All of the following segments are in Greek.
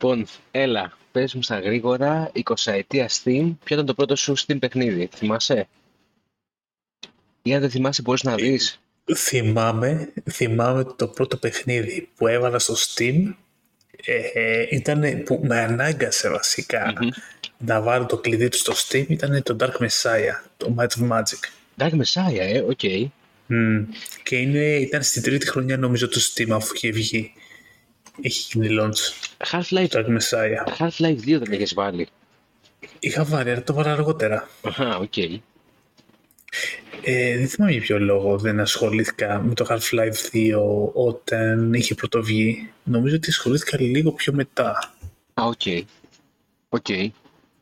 Λοιπόν, έλα, πες μου στα γρήγορα, 20 ετία Steam, ποιο ήταν το πρώτο σου Steam παιχνίδι, θυμάσαι; Ή αν δεν θυμάσαι μπορείς να δεις. Θυμάμαι, θυμάμαι το πρώτο παιχνίδι που έβαλα στο Steam ε, ήταν που με ανάγκασε βασικά να βάλω το κλειδί του στο Steam ήταν το Dark Messiah, το Might of Magic. Dark Messiah, ε, ok. Okay. Mm. Και είναι, ήταν στην τρίτη χρονιά νομίζω του Steam αφού είχε βγει. Έχει γίνει launch. Half-Life, Dark Messiah. Half-Life 2 δεν έχεις βάλει. Είχα βάλει, αλλά το έβαλα αργότερα. Αχα, ok. Okay. Ε, δεν θυμάμαι για ποιο λόγο δεν ασχολήθηκα με το Half-Life 2 όταν είχε πρωτοβγεί. Νομίζω ότι ασχολήθηκα λίγο πιο μετά. Α, ok. Okay. Ok. Okay.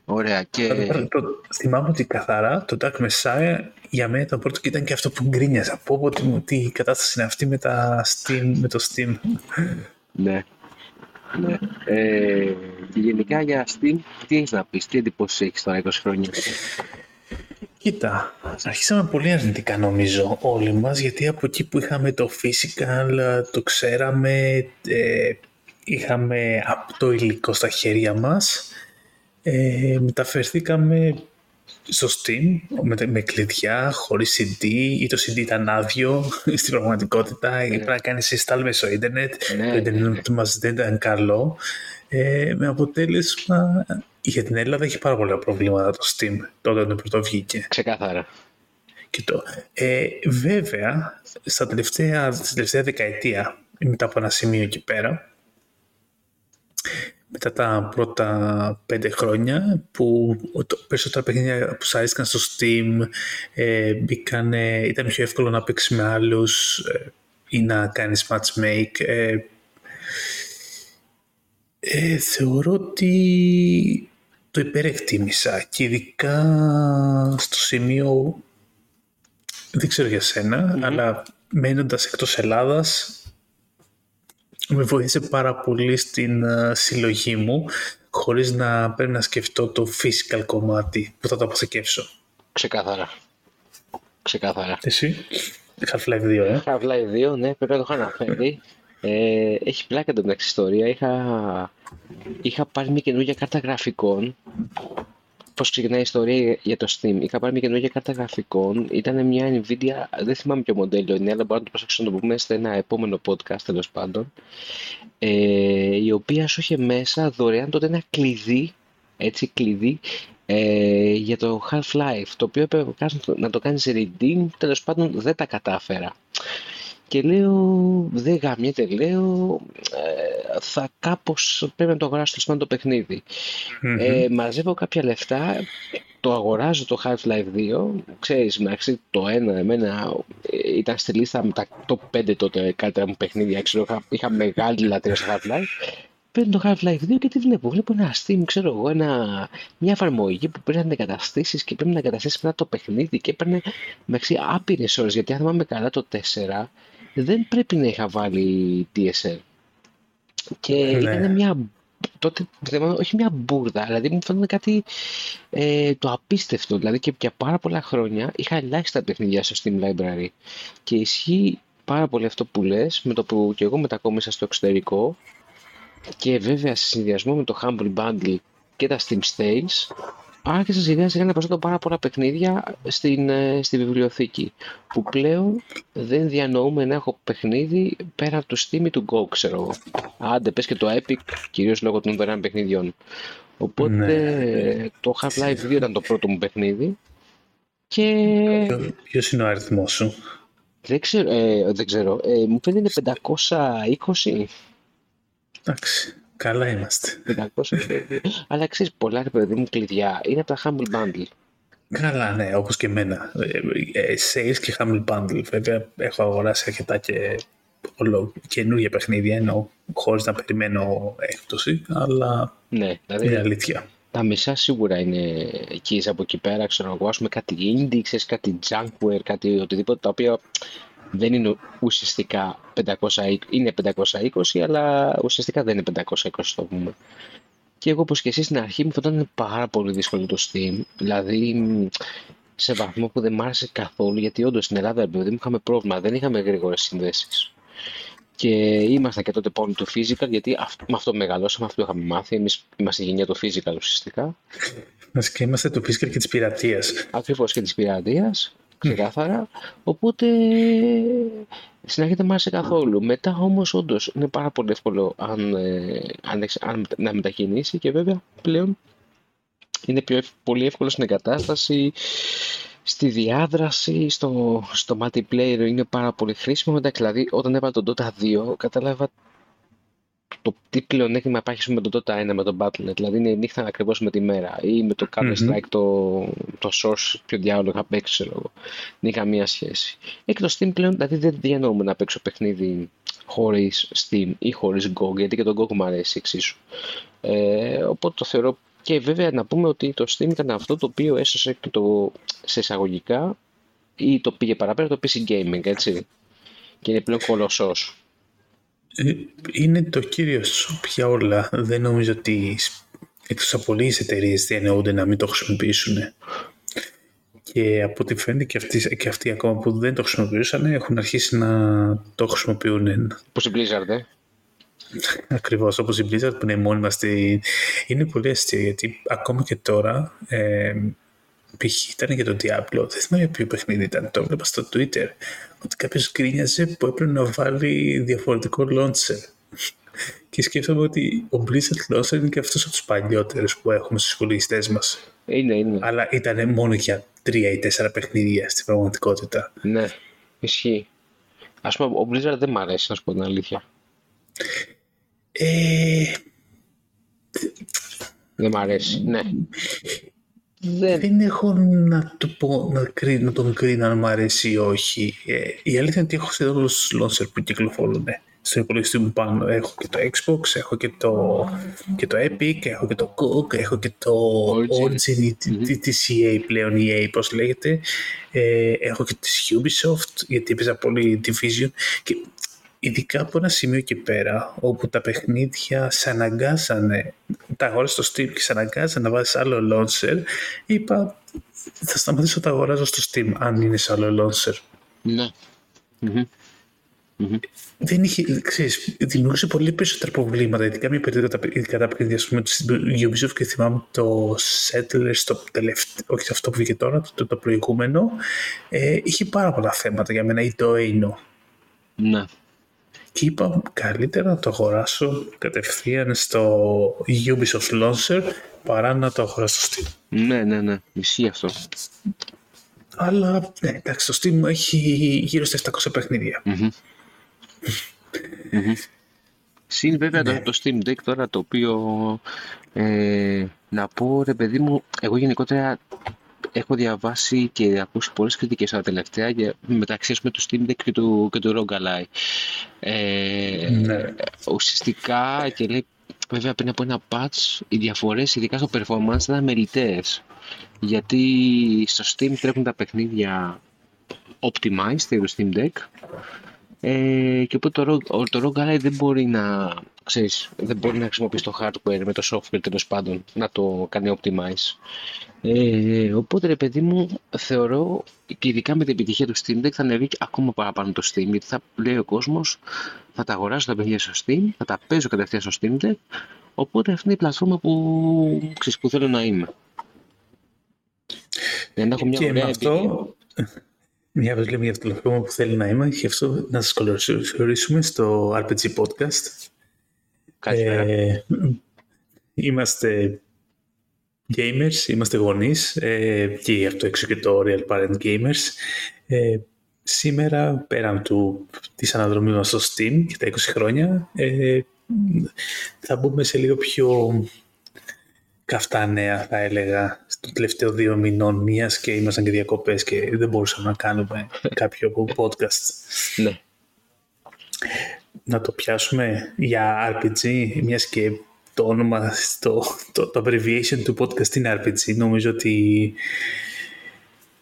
Ωραία. Και... Το, το, θυμάμαι ότι καθαρά το Dark Messiah για μένα ήταν πρώτο και ήταν και αυτό που γκρίνιαζα. Πω πω τι, τι κατάσταση είναι αυτή με, τα Steam, με το Steam. Ναι. Ναι. Ε, και γενικά για Steam, τι έχεις να πεις, τι εντυπώσεις έχεις τώρα 20 χρόνια; Κοίτα, αρχίσαμε πολύ αρνητικά νομίζω όλοι μας, γιατί από εκεί που είχαμε το physical, το ξέραμε, ε, είχαμε από το υλικό στα χέρια μας, ε, μεταφερθήκαμε στο Steam με, με κλειδιά, χωρίς CD ή το CD ήταν άδειο στην πραγματικότητα ναι. πρέπει να κάνεις install μέσω στο ίντερνετ, ναι, το ίντερνετ ναι. μας δεν ήταν καλό ε, με αποτέλεσμα για την Ελλάδα έχει πάρα πολλά προβλήματα το Steam τότε όταν πρώτο βγήκε. Ξεκάθαρα. Και το, ε, βέβαια, στα τελευταία, στα τελευταία δεκαετία, μετά από ένα σημείο εκεί πέρα, μετά τα πρώτα πέντε χρόνια που το, περισσότερα παιχνίδια που σας αρέσκαν στο Steam ε, μπήκαν, ήταν πιο εύκολο να παίξεις με άλλους ε, ή να κάνεις matchmake. Ε, ε, θεωρώ ότι το υπερεκτίμησα και ειδικά στο σημείο δεν ξέρω για σενα αλλά μένοντας εκτός Ελλάδας με βοήθησε πάρα πολύ στην uh, συλλογή μου χωρίς να πρέπει να σκεφτώ το physical κομμάτι που θα το αποθηκεύσω. Ξεκάθαρα. Ξεκάθαρα. Εσύ, Half-Life 2, ε. Half-Life 2, ναι, πρέπει να το έχω αναφέρει. Ε, έχει πλάκα το μεταξύ ιστορία. Είχα, είχα πάρει μια καινούργια κάρτα γραφικών. Πώς ξεκινάει η ιστορία για το Steam. Είχα πάρει μια καινούργια κάρτα γραφικών. Ήταν μια Nvidia, δεν θυμάμαι ποιο μοντέλο είναι, αλλά μπορώ να το προσέξω να το πούμε σε ένα επόμενο podcast τέλος πάντων. Ε, η οποία σου είχε μέσα δωρεάν τότε ένα κλειδί, έτσι κλειδί, ε, για το Half-Life, το οποίο έπρεπε να το κάνεις redeem, τέλος πάντων δεν τα κατάφερα. Και λέω, δεν γαμιέται, λέω, ε, θα κάπως πρέπει να το αγοράσω το το παιχνιδι Ε, μαζεύω κάποια λεφτά, το αγοράζω το Half-Life 2, ξέρεις, μεταξύ το ένα εμένα ε, ήταν στη λίστα με τα top 5 τότε καλύτερα μου παιχνίδια, ξέρω, είχα, είχα μεγάλη λατρεία στο Half-Life. Παίρνω το Half-Life 2 και τι βλέπω. Βλέπω ένα Steam, ξέρω εγώ, ένα, μια εφαρμογή που πρέπει να την εγκαταστήσεις και πρέπει να εγκαταστήσεις μετά το παιχνίδι και έπαιρνε μέχρι άπειρες ώρες. Γιατί αν θυμάμαι καλά το 4, δεν πρέπει να είχα βάλει DSL. Και ναι. ήταν μια τότε όχι μια μπουρδα, δηλαδή μου φαίνεται κάτι ε, το απίστευτο. Δηλαδή και για πάρα πολλά χρόνια είχα ελάχιστα παιχνιδιά στο Steam Library. Και ισχύει πάρα πολύ αυτό που λες, με το που και εγώ μετακόμισα στο εξωτερικό και βέβαια σε συνδυασμό με το Humble Bundle και τα Steam Sales άρχισα σιγά σιγά να προσθέτω πάρα πολλά παιχνίδια στην, ε, στη βιβλιοθήκη που πλέον δεν διανοούμε να έχω παιχνίδι πέρα από το Steam ή του Go ξέρω εγώ. Άντε πες και το Epic κυρίως λόγω των δωρεάν παιχνιδιών. Οπότε ναι. το Half-Life 2 ήταν το πρώτο μου παιχνίδι και... Ποιο είναι ο αριθμός σου; Δεν ξέρω, ε, δεν ξέρω. Ε, μου φαίνεται 520. Εντάξει. Καλά είμαστε. 500 Αλλά ξέρεις, πολλά ρε παιδί μου κλειδιά είναι από τα Humble Bundle. Καλά, ναι, όπως και εμένα. Ε, ε, sales και Humble Bundle. Βέβαια, έχω αγοράσει αρκετά και όλο καινούργια παιχνίδια ενώ χωρίς να περιμένω έκπτωση, αλλά ναι, δηλαδή, είναι αλήθεια. Τα μισά σίγουρα είναι εκεί από εκεί πέρα, ξέρω εγώ, κάτι indie, ξέρεις, κάτι junkware, κάτι οτιδήποτε, τα οποία δεν είναι ουσιαστικά 520, είναι 520, αλλά ουσιαστικά δεν είναι 520 το πούμε. Και εγώ όπως και εσείς στην αρχή μου φαινόταν πάρα πολύ δύσκολο το Steam, δηλαδή σε βαθμό που δεν μ' άρεσε καθόλου, γιατί όντως στην Ελλάδα επειδή μου είχαμε πρόβλημα, δεν είχαμε γρήγορες συνδέσεις. και ήμασταν και τότε πολύ του physical, γιατί με αυτό μεγαλώσαμε, αυτό είχαμε μάθει. Εμείς είμαστε η γενιά του physical ουσιαστικά. Μας και είμαστε του physical και της πειρατείας. Ακριβώς και της πειρατείας, ξεκάθαρα. Οπότε στην αρχή δεν μ' άρεσε καθόλου. Μετά όμως, όντως, είναι πάρα πολύ εύκολο αν, ε, αν, αν, να μετακινήσει και βέβαια πλέον είναι πιο, πολύ εύκολο στην εγκατάσταση στη διάδραση, στο, στο multiplayer είναι πάρα πολύ χρήσιμο. Εντάξει, δηλαδή όταν έβαλα τον Dota 2 κατάλαβα το τι πλεονέκτημα υπάρχει με τον Dota 1 με τον Battle.net. Δηλαδή είναι νύχτα ακριβώς με τη μέρα ή με το Counter Strike mm-hmm. το, το Source, ποιο διάλογο είχα παίξει, ξέρω εγώ. Δεν είχα μία σχέση. Ε, και το Steam πλέον δηλαδή δεν διανοούμε να παίξω παιχνίδι χωρίς Steam ή χωρίς GOG, γιατί και το GOG μου αρέσει εξίσου. Ε, οπότε το θεωρώ και βέβαια να πούμε ότι το Steam ήταν αυτό το οποίο έσωσε και το, σε εισαγωγικά ή το πήγε παραπέρα το PC Gaming, έτσι. Και είναι πλέον κολοσσός. Ε, είναι το κύριο σου για όλα. Δεν νομίζω ότι εκτός από λίγες εταιρείες διανοούνται να μην το χρησιμοποιήσουν. Και από ό,τι φαίνεται και αυτοί, και αυτοί ακόμα που δεν το χρησιμοποιούσαν έχουν αρχίσει να το χρησιμοποιούν. Πώς η Blizzard, ε; Ακριβώς όπως η Blizzard που είναι μόνιμα στη. Είναι πολύ αστείο γιατί ακόμα και τώρα. Ε, π.χ. ήταν και το Diablo. Δεν θυμάμαι ποιο παιχνίδι ήταν. Το έβλεπα στο Twitter. Ότι κάποιος γκρίνιαζε που έπρεπε να βάλει διαφορετικό launcher. Και σκέφτομαι ότι ο Blizzard Launcher είναι και αυτός από τους παλιότερους που έχουμε στους υπολογιστές μας. Είναι, είναι. Αλλά ήταν μόνο για τρία ή τέσσερα παιχνίδια στην πραγματικότητα. Ναι, ισχύει. Α πούμε, ο Blizzard δεν μ' αρέσει, να σου πω την αλήθεια. Ε... Δεν μ' αρέσει, ναι. Δεν... δεν έχω να, το πω, να, κρίνω, να τον κρίνω αν μου αρέσει ή όχι. Ε, η αλήθεια είναι ότι έχω σχεδόν όλους τους launcher που κυκλοφορούν στο υπολογιστή μου πάνω. Έχω και το Xbox, έχω και το, και το Epic, έχω και το Cook, έχω και το Origin, ή mm-hmm. τη EA πλέον, EA πώς λέγεται. Ε, έχω και τη Ubisoft, γιατί έπαιζα πολύ Division. Και ειδικά από ένα σημείο εκεί πέρα, όπου τα παιχνίδια σε αναγκάσανε, τα αγοράς στο Steam και σε αναγκάσανε να βάζεις άλλο launcher, είπα θα σταματήσω τα αγοράζω στο Steam αν είναι σε άλλο launcher. Ναι. Mm-hmm. Δεν είχε, ξέρεις, δημιούργησε πολύ περισσότερα προβλήματα, ειδικά μια περίοδο ειδικά τα παιχνίδια, ας πούμε, Ubisoft και θυμάμαι το Settlers, το τελευταίο, όχι αυτό που βγήκε τώρα, το, το προηγούμενο, ε, είχε πάρα πολλά θέματα για μένα, ή το Eino. Ναι και είπα καλύτερα να το αγοράσω κατευθείαν στο Ubisoft Launcher παρά να το αγοράσω στο Steam. Ναι, ναι, ναι, ισχύει αυτό. Αλλά ναι, εντάξει, το Steam έχει γύρω στα 700 παιχνίδια. Mm-hmm. mm-hmm. Συν βέβαια ναι. το, Steam Deck τώρα το οποίο ε, να πω ρε παιδί μου, εγώ γενικότερα έχω διαβάσει και ακούσει πολλές κριτικές τα τελευταία για, μεταξύ με το Steam Deck και του, και του Ε, ναι. Ουσιαστικά και λέει βέβαια πριν από ένα patch οι διαφορές ειδικά στο performance ήταν μελιτές. Γιατί στο Steam τρέχουν τα παιχνίδια optimized για το Steam Deck ε, και οπότε το, το Rogue Ally δεν μπορεί να ξέρεις, δεν μπορεί να χρησιμοποιήσει το hardware με το software τέλος πάντων να το κάνει optimize. Ε, οπότε ρε παιδί μου θεωρώ και ειδικά με την επιτυχία του Steam Deck θα ανεβεί ακόμα παραπάνω το Steam γιατί θα λέει ο κόσμος θα τα αγοράσω τα παιχνίδια στο Steam, θα τα παίζω κατευθείαν στο Steam Deck οπότε αυτή είναι η πλατφόρμα που, ξέρεις, που θέλω να είμαι. Δεν έχω μια και ωραία με αυτό, μια που λέμε για αυτό το πλατφόρμα που θέλει να είμαι και αυτό να σας καλωσορίσουμε στο RPG Podcast ε, είμαστε gamers, είμαστε γονείς ε, και αυτό έξω και το Real Parent Gamers. Ε, σήμερα, πέραν του, της αναδρομής μας στο Steam και τα 20 χρόνια, ε, θα μπούμε σε λίγο πιο καυτά νέα, θα έλεγα, στο τελευταίο δύο μηνών, μίας και ήμασταν και διακοπές και δεν μπορούσαμε να κάνουμε κάποιο podcast. Ναι να το πιάσουμε για RPG, μιας και το όνομα, το, το, το abbreviation του podcast είναι RPG. Νομίζω ότι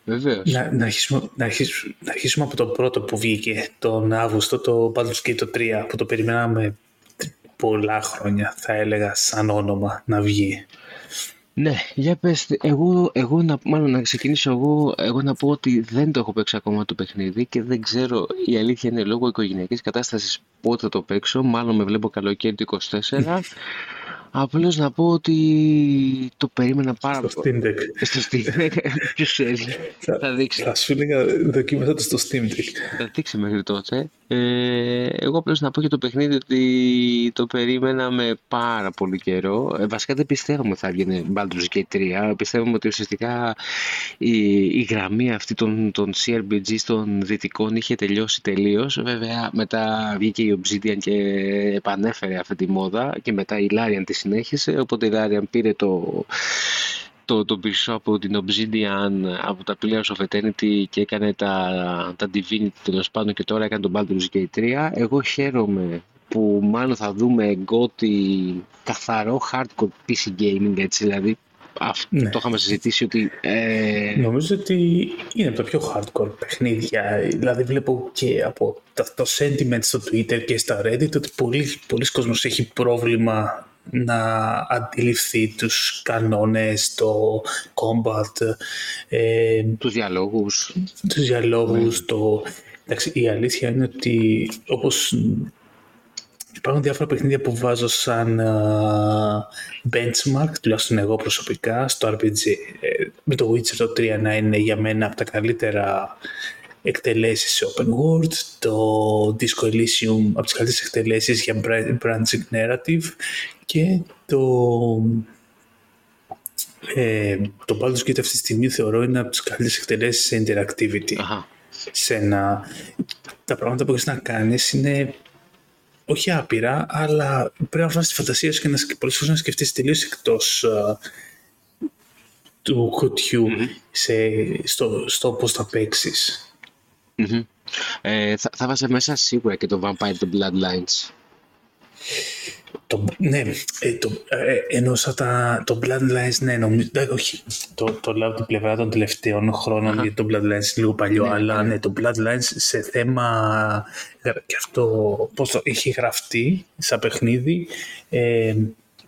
Βεβαίως. Να, να, αρχίσουμε, να, αρχίσουμε, να αρχίσουμε από το πρώτο που βγήκε τον Αύγουστο, το Baldur's Gate 3, που το περιμέναμε πολλά χρόνια, θα έλεγα, σαν όνομα να βγει. Ναι, για πες, εγώ, εγώ να, μάλλον να ξεκινήσω εγώ, εγώ να πω ότι δεν το έχω παίξει ακόμα το παιχνίδι και δεν ξέρω, η αλήθεια είναι λόγω οικογενειακής κατάστασης πότε θα το παίξω, μάλλον με βλέπω καλοκαίρι του 24, Απλώς να πω ότι το περίμενα πάρα πολύ. Στο Steam Deck. Στο Steam Deck. Ποιος ξέρει. θα δείξει. Θα σου έλεγα δοκίμασα το στο Steam Deck. Θα δείξει μέχρι τότε. Ε, εγώ απλώς να πω για το παιχνίδι ότι το περίμενα με πάρα πολύ καιρό. Ε, βασικά δεν πιστεύουμε ότι θα βγει Baldur's Gate 3. Πιστεύουμε ότι ουσιαστικά η, η γραμμή αυτή των, των CRPG των δυτικών είχε τελειώσει τελείως. Βέβαια μετά βγήκε η Obsidian και επανέφερε αυτή τη μόδα και μετά η Larian της συνέχισε. Οπότε η Larian πήρε το, το, το πίσω από την Obsidian από τα Pillars of Eternity και έκανε τα, τα Divinity τέλος πάντων και τώρα έκανε τον Baldur's Gate 3. Εγώ χαίρομαι που μάλλον θα δούμε εγκότι καθαρό hardcore PC gaming έτσι δηλαδή αυτό ναι. το είχαμε συζητήσει ότι... Ε... Νομίζω ότι είναι από τα πιο hardcore παιχνίδια. Δηλαδή βλέπω και από το sentiment στο Twitter και στα Reddit ότι πολλοί, πολλοί κόσμος έχει πρόβλημα να αντιληφθεί τους κανόνες, το combat, ε, τους διαλόγους. Τους διαλόγους, ναι. το... Εντάξει, η αλήθεια είναι ότι όπως υπάρχουν διάφορα παιχνίδια που βάζω σαν benchmark, τουλάχιστον εγώ προσωπικά, στο RPG. Ε, με το Witcher το 3 να είναι για μένα από τα καλύτερα εκτελέσεις σε open world, το Disco Elysium από τις καλύτερες εκτελέσεις για branching narrative και το ε, το Baldur's Gate αυτή τη στιγμή θεωρώ είναι από τις καλύτερες εκτελέσεις σε interactivity. Σε ένα... Τα πράγματα που έχεις να κάνεις είναι όχι άπειρα, αλλά πρέπει να βάζεις τη φαντασία σου και να, πολλές φορές να σκεφτείς τελείως εκτός uh, του κουτιού mm-hmm. σε, στο, στο πώς θα παίξεις. Mm-hmm. Ε, θα, θα βάζε μέσα σίγουρα και το Vampire the Bloodlines. Το, ναι, ε, το, ε, εννοούσα τα, το Bloodlines, ναι, νομίζω, όχι, το, το λέω από την πλευρά των τελευταίων χρόνων, γιατί το Bloodlines είναι λίγο παλιό, ναι, αλλά ναι. ναι, το Bloodlines σε θέμα, και αυτό πώς το έχει γραφτεί σαν παιχνίδι, ε,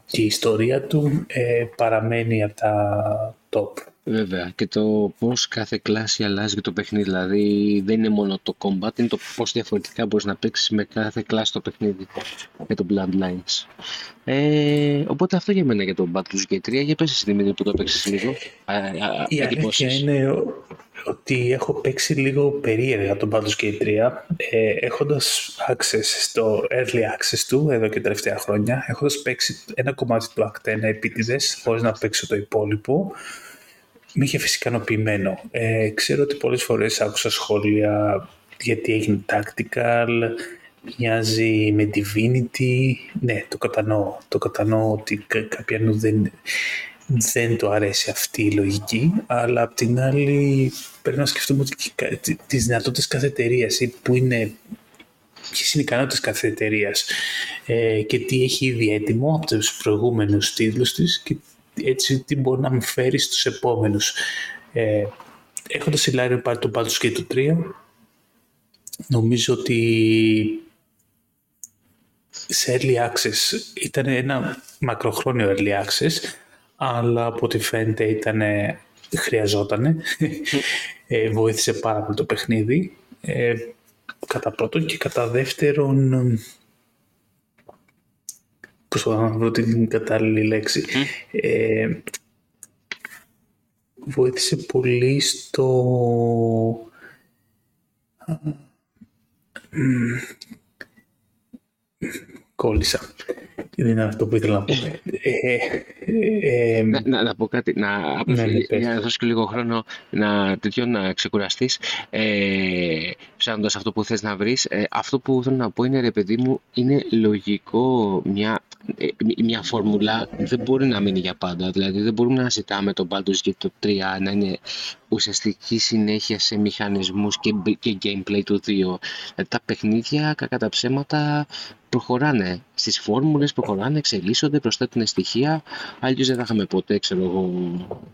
και η ιστορία του ε, παραμένει από τα top. Βέβαια. Και το πώς κάθε κλάση αλλάζει και το παιχνίδι. Δηλαδή δεν είναι μόνο το combat, είναι το πώς διαφορετικά μπορείς να παίξεις με κάθε κλάση το παιχνίδι για το Bloodlines. Ε, οπότε αυτό για μένα για το Baldur's Gate 3. Για πες εσύ Δημήτρη που το παίξεις λίγο. Η αλήθεια είναι ότι έχω παίξει λίγο περίεργα το Baldur's Gate 3 ε, έχοντας access στο early access του εδώ και τελευταία χρόνια έχοντας παίξει ένα κομμάτι του Act 1 επίτηδες χωρίς να παίξω το υπόλοιπο με είχε φυσικά ικανοποιημένο. Ε, ξέρω ότι πολλές φορές άκουσα σχόλια γιατί έγινε tactical, μοιάζει με Divinity. Ναι, το κατανοώ. Το κατανοώ ότι κάποιον δεν, δεν το αρέσει αυτή η λογική, αλλά απ' την άλλη πρέπει να σκεφτούμε ότι τις δυνατότητες κάθε εταιρείας ή που είναι ποιες είναι οι ικανότητες κάθε εταιρείας ε, και τι έχει ήδη έτοιμο από τους προηγούμενους τίτλους της και έτσι τι μπορεί να με φέρει στους επόμενους. Ε, έχοντας η Λάριο πάρει το Baldur's Gate το 3, νομίζω ότι σε early access ήταν ένα μακροχρόνιο early access, αλλά από ό,τι φαίνεται ήταν, χρειαζότανε. ε, βοήθησε πάρα πολύ το παιχνίδι. Ε, κατά πρώτον και κατά δεύτερον προσπαθώ να βρω την κατάλληλη λέξη. Ε, βοήθησε πολύ στο... Κόλλησα. Δεν είναι αυτό που ήθελα να πω. Ε, ε, να, να, πω κάτι, να, ναι, ναι, για να δώσω και λίγο χρόνο να, τέτοιο, να ξεκουραστείς. Ε, ψάχνοντας αυτό που θες να βρεις, ε, αυτό που θέλω να πω είναι, ρε παιδί μου, είναι λογικό μια ε, μια φόρμουλα δεν μπορεί να μείνει για πάντα. Δηλαδή δεν μπορούμε να ζητάμε τον Baldur's Gate το 3 να είναι ουσιαστική συνέχεια σε μηχανισμούς και, και gameplay του 2. Δηλαδή τα παιχνίδια, κακά τα ψέματα, προχωράνε στις φόρμουλες, προχωράνε, εξελίσσονται, προσθέτουν στοιχεία. Αλλιώς δεν θα είχαμε ποτέ, ξέρω εγώ,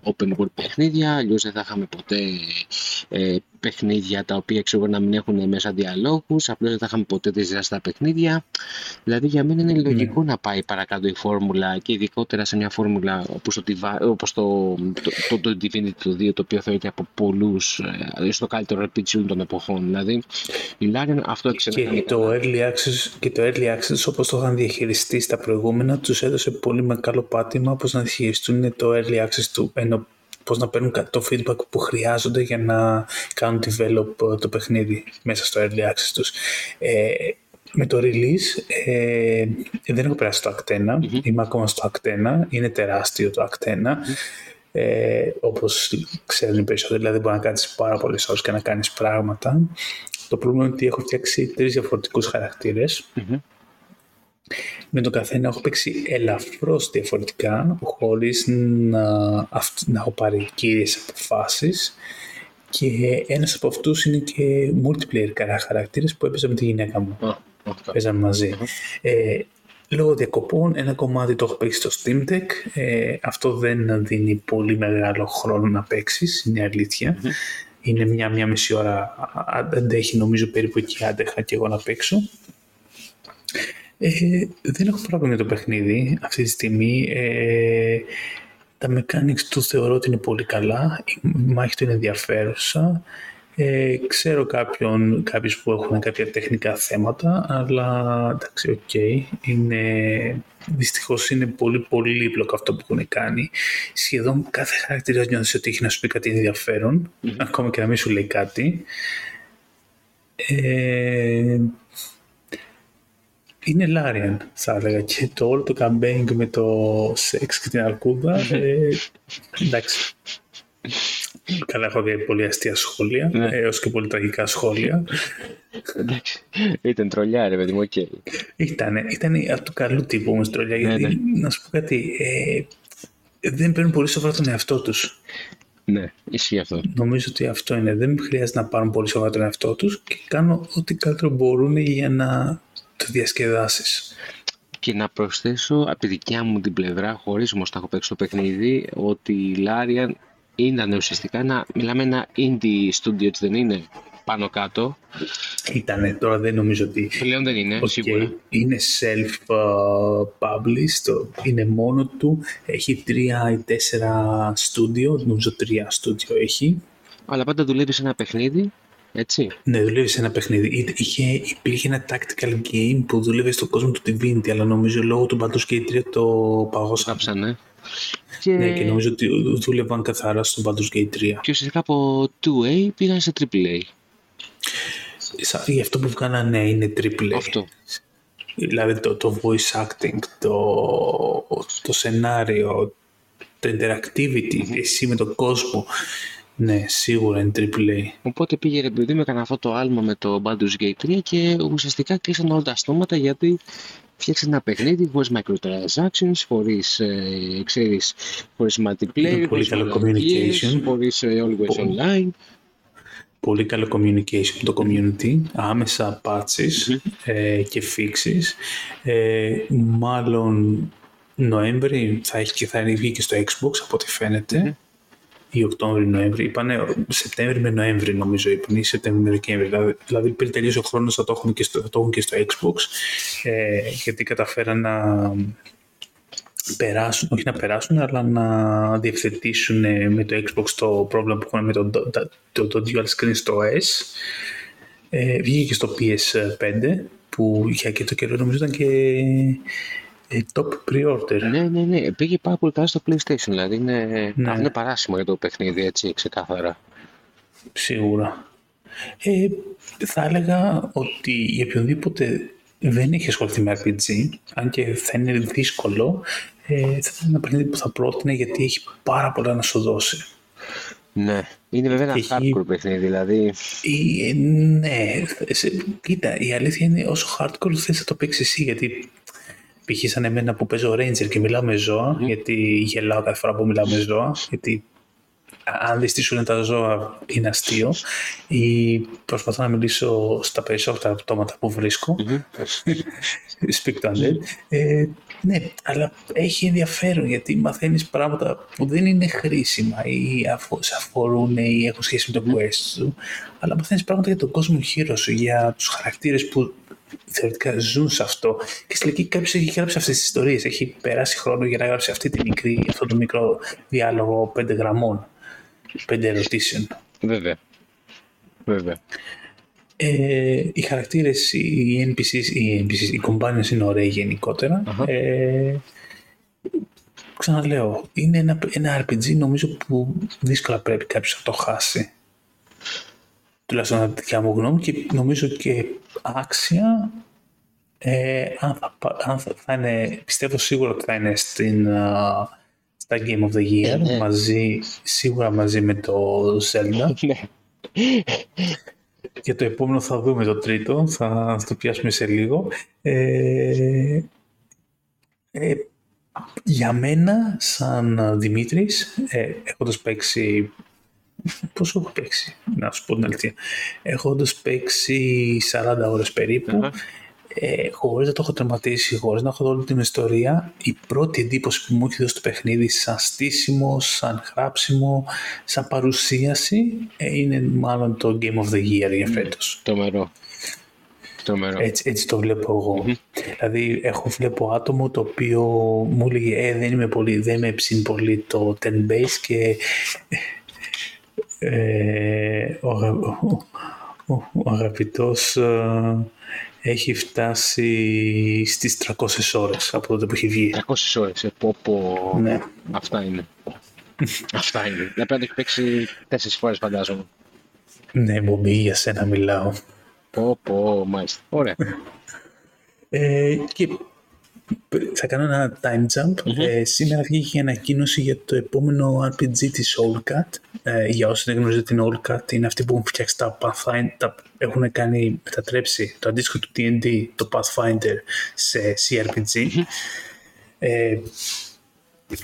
open world παιχνίδια, αλλιώς δεν θα είχαμε ποτέ ε, παιχνίδια τα οποία ξέρω να μην έχουν μέσα διαλόγους, απλώς δεν θα είχαμε ποτέ τις στα παιχνίδια. Δηλαδή για μένα είναι λογικό ναι. να πάει παρακάτω η φόρμουλα και ειδικότερα σε μια φόρμουλα όπως το, όπως το, το, το, το Divinity 2, το οποίο θεωρείται από πολλούς ε, στο καλύτερο RPG των εποχών. Δηλαδή η Larian αυτό εξαιρετικά. Και, το early access, και το early access όπως το είχαν διαχειριστεί στα προηγούμενα τους έδωσε πολύ μεγάλο πάτημα πώς να διαχειριστούν το early access του ενώ πώς να παίρνουν το feedback που χρειάζονται για να κάνουν develop το παιχνίδι μέσα στο early access τους. Ε, με το release ε, δεν έχω περάσει το Act 1, mm-hmm. είμαι ακόμα στο Act 1, είναι τεράστιο το Act 1. Mm-hmm. Ε, όπως ξέρουν οι περισσότεροι, δηλαδή μπορεί να κάνεις πάρα πολλές ώρες και να κάνεις πράγματα. Το πρόβλημα είναι ότι έχω φτιάξει τρεις διαφορετικούς χαρακτήρες. Mm-hmm. Με τον καθένα έχω παίξει ελαφρώς διαφορετικά, χωρίς να, να έχω πάρει κύριες αποφάσεις. Και ένας από αυτούς είναι και multiplayer χαρακτήρες που έπαιζα με τη γυναίκα μου. Oh, Παίζαμε μαζί. Ε, λόγω διακοπών, ένα κομμάτι το έχω παίξει στο Steam Deck. Ε, αυτό δεν δίνει πολύ μεγάλο χρόνο να παίξεις, είναι αλήθεια. Είναι μια, μια μισή ώρα, αντέχει νομίζω περίπου εκεί άντεχα και εγώ να παίξω. Ε, δεν έχω πρόβλημα με το παιχνίδι αυτή τη στιγμή. Ε, τα mechanics του θεωρώ ότι είναι πολύ καλά. Η μάχη του είναι ενδιαφέρουσα. Ε, ξέρω κάποιον, κάποιους που έχουν κάποια τεχνικά θέματα, αλλά εντάξει, ok. Okay, είναι, δυστυχώς είναι πολύ πολύπλοκο αυτό που έχουν κάνει. Σχεδόν κάθε χαρακτήρας νιώθεις ότι έχει να σου πει κάτι ενδιαφέρον, mm-hmm. ακόμα και να μην σου λέει κάτι. Ε, είναι Larian, θα έλεγα. Και το όλο το campaign με το σεξ και την αρκούδα, ε, εντάξει. Καλά, έχω δει πολύ αστεία σχόλια, ναι. έως και πολύ τραγικά σχόλια. Εντάξει, ήταν τρολιά ρε παιδί μου, οκ. Ήτανε, ήταν από του καλού τύπου όμως τρολιά, ναι, γιατί ναι. να σου πω κάτι, ε, δεν παίρνουν πολύ σοβαρά τον εαυτό τους. Ναι, ισχύει αυτό. Νομίζω ότι αυτό είναι. Δεν χρειάζεται να πάρουν πολύ σοβαρά τον εαυτό τους και κάνουν ό,τι καλύτερο μπορούν για να το διασκεδάσεις. Και να προσθέσω από τη δικιά μου την πλευρά, χωρίς όμως να έχω παίξει το παιχνίδι, ότι η Larian ήταν ουσιαστικά ένα, μιλάμε ένα indie studio, έτσι δεν είναι, πάνω κάτω. Ήτανε, τώρα δεν νομίζω ότι... Πλέον δεν είναι, okay. σίγουρα. Είναι self-published, είναι μόνο του, έχει τρία ή τέσσερα studio, νομίζω τρία studio έχει. Αλλά πάντα δουλεύει σε ένα παιχνίδι, έτσι. Ναι, δουλεύει σε ένα παιχνίδι. Είχε, υπήρχε ένα tactical game που δούλευε στον κόσμο του Divinity, αλλά νομίζω λόγω του Baldur's Gate 3 το παγώσανε. Κάψανε. Και... Ναι, και νομίζω ότι δούλευαν καθαρά στο Baldur's Gate 3. Και ουσιαστικά από 2A πήγαν σε AAA. Γι' αυτό που βγάλανε ναι, είναι AAA. Αυτό. Δηλαδή το, το voice acting, το, το σενάριο, το interactivity, mm-hmm. εσύ με τον κόσμο. Ναι, σίγουρα είναι AAA. Οπότε πήγε ρε παιδί με έκανε αυτό το άλμα με το Baldur's Gate 3 και ουσιαστικά κλείσαν όλα τα στόματα γιατί φτιάξει ένα παιχνίδι χωρίς microtransactions, χωρίς, ε, ξέρεις, χωρίς multiplayer, πολύ καλό communication, χωρίς ε, always online. Πολύ καλό communication με το community, άμεσα patches ε, και fixes. Ε, μάλλον Νοέμβρη θα έχει και θα βγει και στο Xbox από ό,τι φαίνεται ή Οκτώβρη-Νοέμβρη. Είπανε Σεπτέμβρη με Νοέμβρη, νομίζω είπαν, ή Σεπτέμβρη με Δεκέμβρη. Δηλαδή, δηλαδή πριν τελειώσει ο χρόνος θα το έχουν και στο, το και στο Xbox. Ε, γιατί καταφέραν να περάσουν, όχι να περάσουν, αλλά να διευθετήσουν με το Xbox το πρόβλημα που έχουν με το, το, το, το dual screen στο S. Ε, βγήκε και στο PS5 που για και το καιρό νομίζω ήταν και ε, top pre-order. Ναι, ναι, ναι. Πήγε πάρα πολύ καλά στο PlayStation. Δηλαδή είναι, ναι. είναι παράσιμο για το παιχνίδι, έτσι, ξεκάθαρα. Σίγουρα. Ε, θα έλεγα ότι για οποιονδήποτε δεν έχει ασχοληθεί με RPG, αν και θα είναι δύσκολο, ε, θα είναι ένα παιχνίδι που θα πρότεινε γιατί έχει πάρα πολλά να σου δώσει. Ναι, είναι βέβαια ένα έχει... hardcore παιχνίδι, δηλαδή. Ε, ναι, κοίτα, η αλήθεια είναι όσο hardcore θες να το παίξεις εσύ, γιατί π.χ. σαν εμένα που παίζω Ranger και μιλάω με ζώα, γιατί γελάω κάθε φορά που μιλάω με ζώα, γιατί αν δεις τι σου λένε τα ζώα είναι αστείο. Ή προσπαθώ να μιλήσω στα περισσότερα πτώματα που βρίσκω. Speak to undead ε, ναι, αλλά έχει ενδιαφέρον γιατί μαθαίνεις πράγματα που δεν είναι χρήσιμα ή σε αφορούν ή έχουν σχέση με το quest σου αλλά μαθαίνεις πράγματα για τον κόσμο γύρω σου, για τους χαρακτήρες που θεωρητικά ζουν σε αυτό. Και στη λογική κάποιος έχει γράψει αυτές τις ιστορίες. Έχει περάσει χρόνο για να γράψει αυτή τη μικρή, αυτό το μικρό διάλογο πέντε γραμμών, πέντε ερωτήσεων. Βέβαια. Βέβαια. Ε, οι χαρακτήρες, οι NPCs, οι, NPCs, οι companions είναι ωραίοι γενικότερα. Uh-huh. Ε, ξαναλέω, είναι ένα, ένα RPG νομίζω που δύσκολα πρέπει κάποιος να το χάσει τουλάχιστον από τη δικιά μου γνώμη και νομίζω και άξια ε, αν, θα, αν θα, είναι, πιστεύω σίγουρα ότι θα είναι στην, uh, στα Game of the Year ναι. μαζί, σίγουρα μαζί με το Zelda ναι. και το επόμενο θα δούμε το τρίτο θα, το πιάσουμε σε λίγο ε, ε, για μένα σαν Δημήτρης ε, έχοντας παίξει Πόσο έχω παίξει, να σου πω την αλήθεια. Έχοντας παίξει 40 ώρες περίπου, uh-huh. ε, χωρίς να το έχω τερματίσει, χωρίς να έχω δει όλη την ιστορία, η πρώτη εντύπωση που μου έχει δώσει το παιχνίδι σαν στήσιμο, σαν χράψιμο, σαν παρουσίαση, ε, είναι μάλλον το Game of the Year για φέτος. Το μερό. Έτσι, έτσι το βλέπω εγώ. Mm-hmm. Δηλαδή, έχω βλέπω άτομο το οποίο μου έλεγε ε, δεν είμαι πολύ, δεν με ψήνει πολύ το 10 base και ε, ο, ο, ο, ο αγαπητός ε, έχει φτάσει στις 300 ώρες από τότε που έχει βγει. 300 ώρες, ε, πω, πω. Ναι. Αυτά είναι. Αυτά είναι. Να πρέπει να έχει παίξει τέσσερις φορές φαντάζομαι. Ναι, Μπομπί, για σένα μιλάω. Πω, πω, μάλιστα. Ωραία. ε, και θα κάνω ένα time jump. Ε, σήμερα βγήκε η ανακοίνωση για το επόμενο RPG της Allcat. Ε, για όσοι δεν γνωρίζετε την Allcat, είναι αυτοί που έχουν φτιάξει τα Pathfinder, τα, έχουν κάνει, μετατρέψει το αντίστοιχο του D&D, το Pathfinder, σε CRPG. Ε,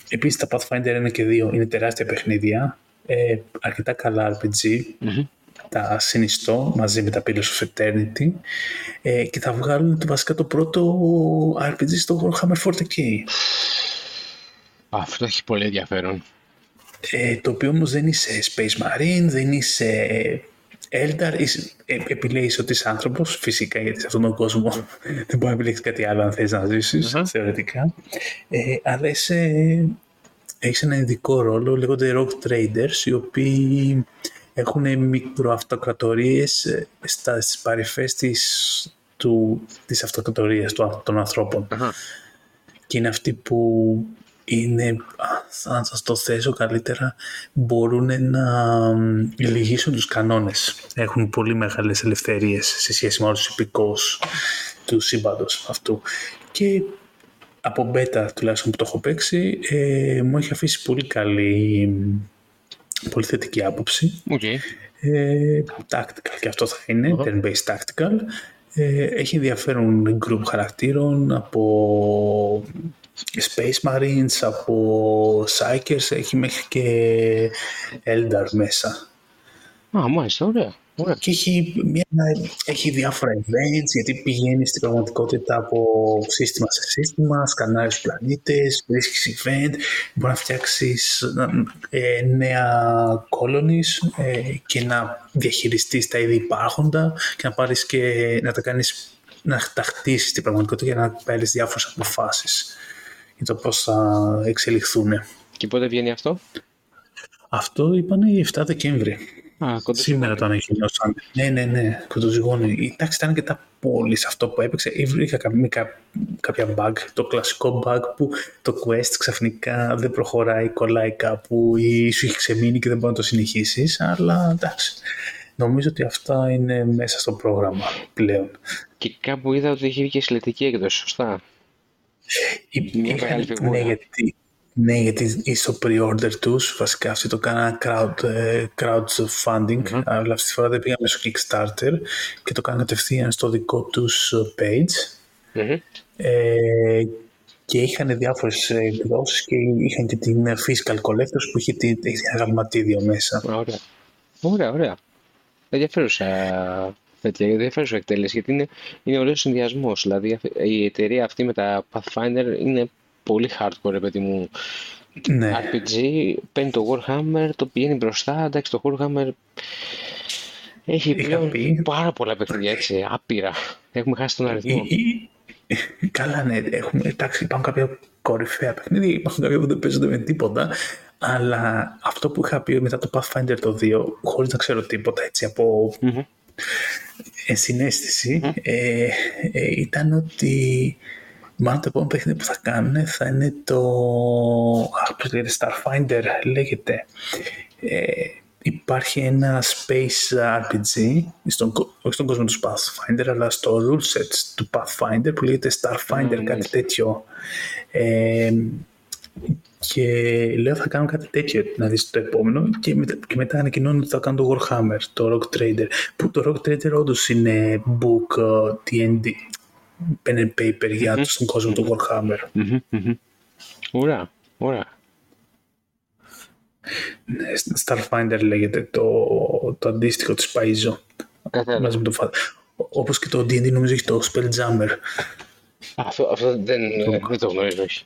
επίσης τα Pathfinder 1 και 2 είναι τεράστια παιχνίδια, ε, αρκετά καλά RPG τα συνιστώ μαζί με τα Pillars of Eternity ε, και θα βγάλουν το, βασικά το πρώτο RPG στο Hammer 40K. Αυτό έχει πολύ ενδιαφέρον. Ε, το οποίο όμως δεν είσαι Space Marine, δεν είσαι Eldar, είσαι, ε, επιλέγεις ότι είσαι άνθρωπος, φυσικά γιατί σε αυτόν τον κόσμο δεν μπορεί να επιλέξεις κάτι άλλο αν θες να ζήσεις, uh-huh. θεωρητικά. Ε, αλλά είσαι, έχεις ένα ειδικό ρόλο, λέγονται Rock Traders, οι οποίοι έχουν μικροαυτοκρατορίες ε, στα, στις παρυφές της, του, της αυτοκρατορίας του, των ανθρώπων. Και είναι αυτοί που είναι, αν σας το θέσω καλύτερα, μπορούν να λυγίσουν τους κανόνες. Έχουν πολύ μεγάλες ελευθερίες σε σχέση με όλους τους υπηκόους του σύμπαντος αυτού. Και από μπέτα τουλάχιστον που το έχω παίξει, ε, μου έχει αφήσει πολύ καλή πολύ θετική άποψη. Okay. Ε, tactical και αυτό θα είναι, uh-huh. turn-based tactical. Ε, έχει ενδιαφέρον group χαρακτήρων από Space Marines, από Psychers, έχει μέχρι και Eldar μέσα. Α, μάλιστα, ωραία. Και έχει, μια, έχει διάφορα events, γιατί πηγαίνει στην πραγματικότητα από σύστημα σε σύστημα, σκανάρεις του πλανήτες, βρίσκεις event, μπορεί να φτιάξεις ε, νέα colonies ε, και να διαχειριστείς τα ήδη υπάρχοντα και να πάρεις και να τα κάνεις να τα χτίσεις στην πραγματικότητα για να πάρει διάφορες αποφάσεις για το πώς θα εξελιχθούν. Και πότε βγαίνει αυτό; Αυτό είπανε η 7 Δεκέμβρη. Α, Σήμερα το ανακοινώσαν. Ναι, ναι, ναι, κοντοζυγόνι. Εντάξει, ήταν και τα πόλη αυτό που έπαιξε. Βρήκα κάποια, κάποια bug, το κλασικό bug που το quest ξαφνικά δεν προχωράει, κολλάει κάπου ή σου έχει ξεμείνει και δεν μπορεί να το συνεχίσεις. Αλλά εντάξει, νομίζω ότι αυτά είναι μέσα στο πρόγραμμα πλέον. Και κάπου είδα ότι έχει βγει και συλλεκτική έκδοση, σωστά. Η, Μια μεγάλη φιγούρα. Ναι, γιατί ναι, γιατί στο pre-order τους, βασικά αυτοί το κάνανε crowd, ε, crowdfunding, mm-hmm. αλλά αυτή τη φορά δεν πήγαμε στο Kickstarter και το κάνανε κατευθείαν στο δικό τους page. Mm-hmm. Ε, και είχαν διάφορες εκδόσεις και είχαν και την Fiscal Collectors που είχε την γραμματίδιο μέσα. Ωραία. Ωραία, ωραία. Ενδιαφέρουσα τέτοια, ενδιαφέρουσα εκτέλεση, γιατί είναι, είναι ωραίος συνδυασμός. Δηλαδή η εταιρεία αυτή με τα Pathfinder είναι πολύ hardcore, παιδί μου. Ναι. RPG, παίρνει το Warhammer, το πηγαίνει μπροστά. Εντάξει, το Warhammer έχει Είχα πλέον πει. πάρα πολλά παιχνίδια, έτσι, άπειρα. Έχουμε χάσει τον αριθμό. Ή- ή- Καλά, ναι, έχουμε, εντάξει, υπάρχουν κάποια κορυφαία παιχνίδια, υπάρχουν κάποια που δεν παίζονται με τίποτα, αλλά αυτό που είχα πει μετά το Pathfinder το 2, χωρίς να ξέρω τίποτα έτσι από Μμμ. ενσυναίσθηση, ε, ε, ήταν ότι μάλλον το επόμενο παιχνίδι που θα κάνουν θα είναι το αχ, πώς λέγεται, Starfinder λέγεται. Ε, υπάρχει ένα space RPG, στον, κο- όχι στον κόσμο του Pathfinder, αλλά στο rule set του Pathfinder που λέγεται Starfinder, κάτι μάλιστα. τέτοιο. Ε, και λέω θα κάνω κάτι τέτοιο να δεις το επόμενο και, μετά- και μετά ανακοινώνω ότι θα κάνω το Warhammer, το Rock Trader που το Rock Trader όντως είναι book ε, D&D pen and paper για το στον κόσμο του Warhammer. Μμμ, μμμ. Ωραία, ωραία. Ναι, Starfinder λέγεται το, το αντίστοιχο της Paizo Κατάλαβα. μαζί με το Fa- όπως και το D&D νομίζω έχει το Spelljammer. Αυτό, αυτό δεν, δεν το γνωρίζω, όχι.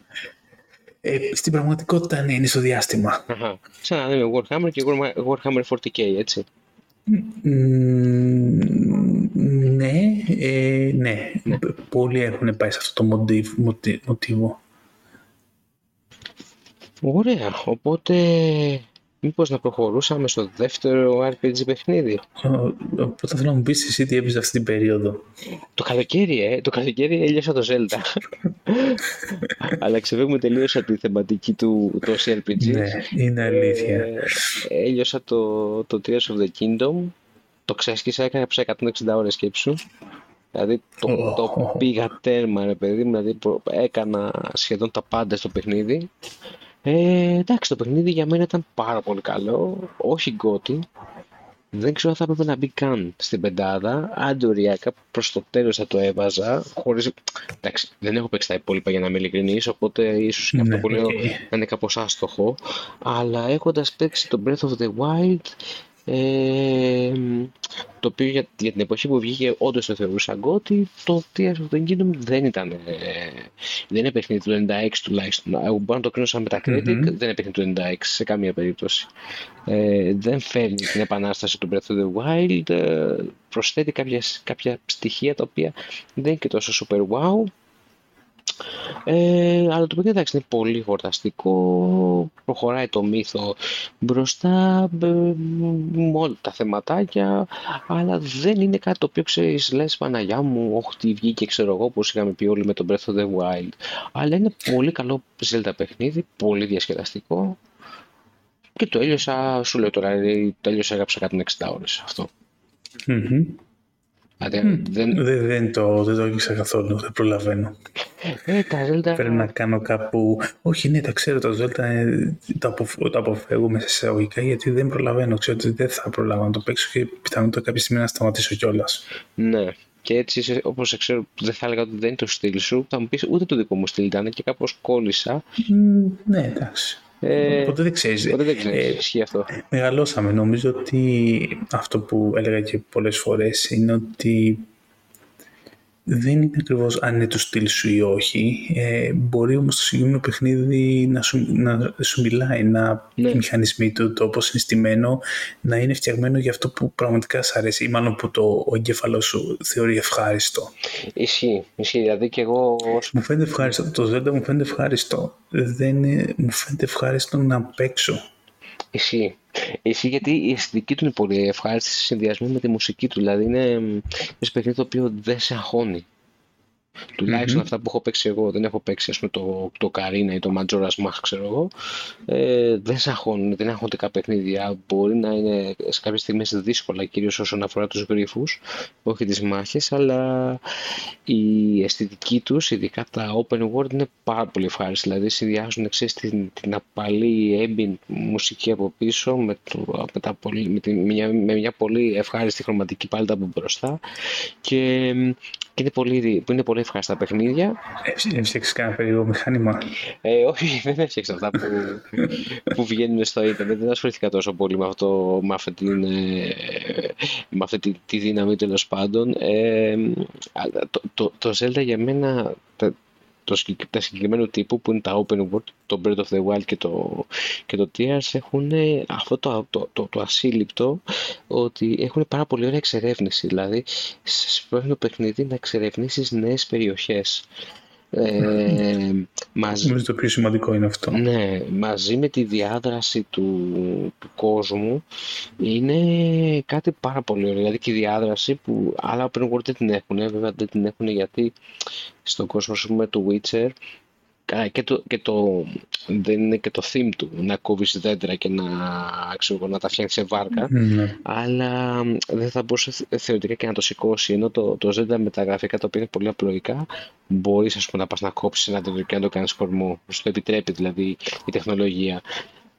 Ε, στην πραγματικότητα ναι, είναι στο διάστημα. Αχα. Σαν να λέμε Warhammer και Warhammer- Warhammer 40k, έτσι. Μμμ, ναι, ε, ναι, πολλοί έχουν πάει σε αυτό το μοντίβ, μοτι- μοτίβο. Ωραία, οπότε μήπως να προχωρούσαμε στο δεύτερο RPG παιχνίδι; Ο- Οπότε θέλω να μου πεις εσύ τι έπαιζες αυτή την περίοδο. Το καλοκαίρι, ε, το καλοκαίρι έλειωσα το Zelda. Αλλά ξεφεύγουμε τελείως από τη θεματική του το RPG. Ναι, είναι αλήθεια. Ε, έλειωσα το, το Tears of the Kingdom. Το ξέσκισα, έκανα ψά 160 ώρες σκέψου. Δηλαδή το, Ω, το ω. πήγα τέρμα ρε παιδί μου, δηλαδή προ- έκανα σχεδόν τα πάντα στο παιχνίδι. Ε, εντάξει, το παιχνίδι για μένα ήταν πάρα πολύ καλό, όχι γκότι. Δεν ξέρω αν θα έπρεπε να μπει καν στην πεντάδα. Αντοριακά προς το τέλος θα το έβαζα. Χωρίς... Εντάξει, δεν έχω παίξει τα υπόλοιπα για να είμαι ειλικρινής, οπότε ίσως και αυτό Ναι, που λέω οκ. να είναι κάπως άστοχο. Αλλά έχοντας παίξει το Breath of the Wild, ε, το οποίο για, για την εποχή που βγήκε όντως το θεωρούσα GOTY, το Tears of the Kingdom δεν ήταν, ε, δεν είναι παιχνίδι του 96 τουλάχιστον. Εγώ μπορώ να το κρίνω σαν Metacritic, Μμμ. δεν είναι παιχνίδι του 96 σε καμία περίπτωση. Ε, δεν φέρνει την επανάσταση του Breath of the Wild, ε, προσθέτει κάποιες, κάποια στοιχεία τα οποία δεν είναι και τόσο super wow. Ε, αλλά το παιχνίδι εντάξει είναι πολύ χορταστικό, προχωράει το μύθο μπροστά ε, με όλα τα θεματάκια, αλλά δεν είναι κάτι το οποίο ξέρεις, λες Παναγιά μου, όχι τι βγήκε ξέρω εγώ όπως είχαμε πει όλοι με το Breath of the Wild. Αλλά είναι πολύ καλό Zelda παιχνίδι, πολύ διασκεδαστικό και το έλειωσα, σου λέω τώρα, ε, το έλειωσα έγραψα 160 ώρες αυτό. Μμμ. Δηλαδή, δεν, Δεν, δεν το, δεν το έκλεισα καθόλου, δεν προλαβαίνω. ε, τα Zelda... Πρέπει να κάνω κάπου... Όχι, ναι, τα ξέρω, τα Zelda ε, τα, αποφ... τα αποφεύγω μέσα σε εισαγωγικά γιατί δεν προλαβαίνω. Ξέρω ότι δεν θα προλάβω να το παίξω και πιθανότατα κάποια στιγμή να σταματήσω κιόλας. Ναι. Και έτσι, είσαι- όπως σε ξέρω, δεν θα έλεγα ότι δεν είναι το στυλ σου. Θα μου πεις ούτε το δικό μου στυλ ήταν και κάπως κόλλησα. ναι, εντάξει. Ε, Οπότε δεν ξέρεις. Οπότε δεν ξέρω, Ε, ισχύει αυτό. Μεγαλώσαμε. Νομίζω ότι αυτό που έλεγα και πολλές φορές είναι ότι δεν είναι ακριβώς αν είναι το στυλ σου ή όχι. Ε, μπορεί όμως το συγκεκριμένο παιχνίδι να σου, να σου μιλάει, να Ναι. οι μηχανισμοί του, το πώς είναι στημένο, να είναι φτιαγμένο για αυτό που πραγματικά σ' αρέσει ή μάλλον που το, ο εγκέφαλό σου θεωρεί ευχάριστο. Ισχύει, ισχύει. Δηλαδή και εγώ ως Μου φαίνεται ευχάριστο, το Zelda μου φαίνεται ευχάριστο. Δεν είναι, μου φαίνεται ευχάριστο να παίξω. Ισχύει. Ισχύει γιατί η αισθητική του είναι πολύ ευχάριστη σε συνδυασμό με τη μουσική του. Δηλαδή είναι μ, ένα παιχνίδι το οποίο δεν σε αγχώνει. Τουλάχιστον αυτά που έχω παίξει εγώ, δεν έχω παίξει ας πούμε, το, το Καρίνα ή το Majora's Mask, ξέρω εγώ. Ε, δεν σε αγχώνουν, δεν έχουν κάποια παιχνίδια. Μπορεί να είναι σε κάποιες στιγμές δύσκολα, κυρίως όσον αφορά τους γρίφους, όχι τις μάχες, αλλά η αισθητική τους, ειδικά τα open world, είναι πάρα πολύ ευχάριστη. Δηλαδή συνδυάζουν ξέρεις, την, την απαλή ambient μουσική από πίσω με, το, με, τα πολύ, με, τη, μια, με μια πολύ ευχάριστη χρωματική πάλτα από μπροστά και, και είναι πολύ, που είναι πολύ ευχάριστα παιχνίδια. Έφτιαξε κανένα περίεργο μηχάνημα. Ε, όχι, δεν έφτιαξα αυτά που, που βγαίνουν στο ίντερνετ. Δεν ασχολήθηκα τόσο πολύ με, αυτό, με αυτή, την, με αυτή τη, τη δύναμη τέλος πάντων. Ε, το, το, το Zelda για μένα, το, τα συγκεκριμένου τύπου που είναι τα open world, το Breath of the Wild και το, και το Tears έχουν αυτό το, το, το, το ασύλληπτο ότι έχουν πάρα πολύ ωραία εξερεύνηση. Δηλαδή, σε το παιχνίδι να εξερευνήσεις νέες περιοχές. Ε, μαζί, Νομίζω το πιο σημαντικό είναι αυτό. Ναι, μαζί με τη διάδραση του, του κόσμου είναι κάτι πάρα πολύ ωραίο. Δηλαδή και η διάδραση που άλλα open world δεν την έχουν, βέβαια δεν την έχουν γιατί στον κόσμο πούμε, του Witcher και το, και το, δεν είναι και το theme του να κόβεις δέντρα και να, ξέρω, να τα φτιάχνει σε βάρκα. Ναι. αλλά δεν θα μπορούσε θεωρητικά και να το σηκώσει ενώ το, το Zelda με τα γραφικά τα οποία είναι πολύ απλοϊκά μπορείς ας πούμε να πας να κόψεις ένα δέντρο και να το κάνεις κορμό. Σου το επιτρέπει δηλαδή η τεχνολογία.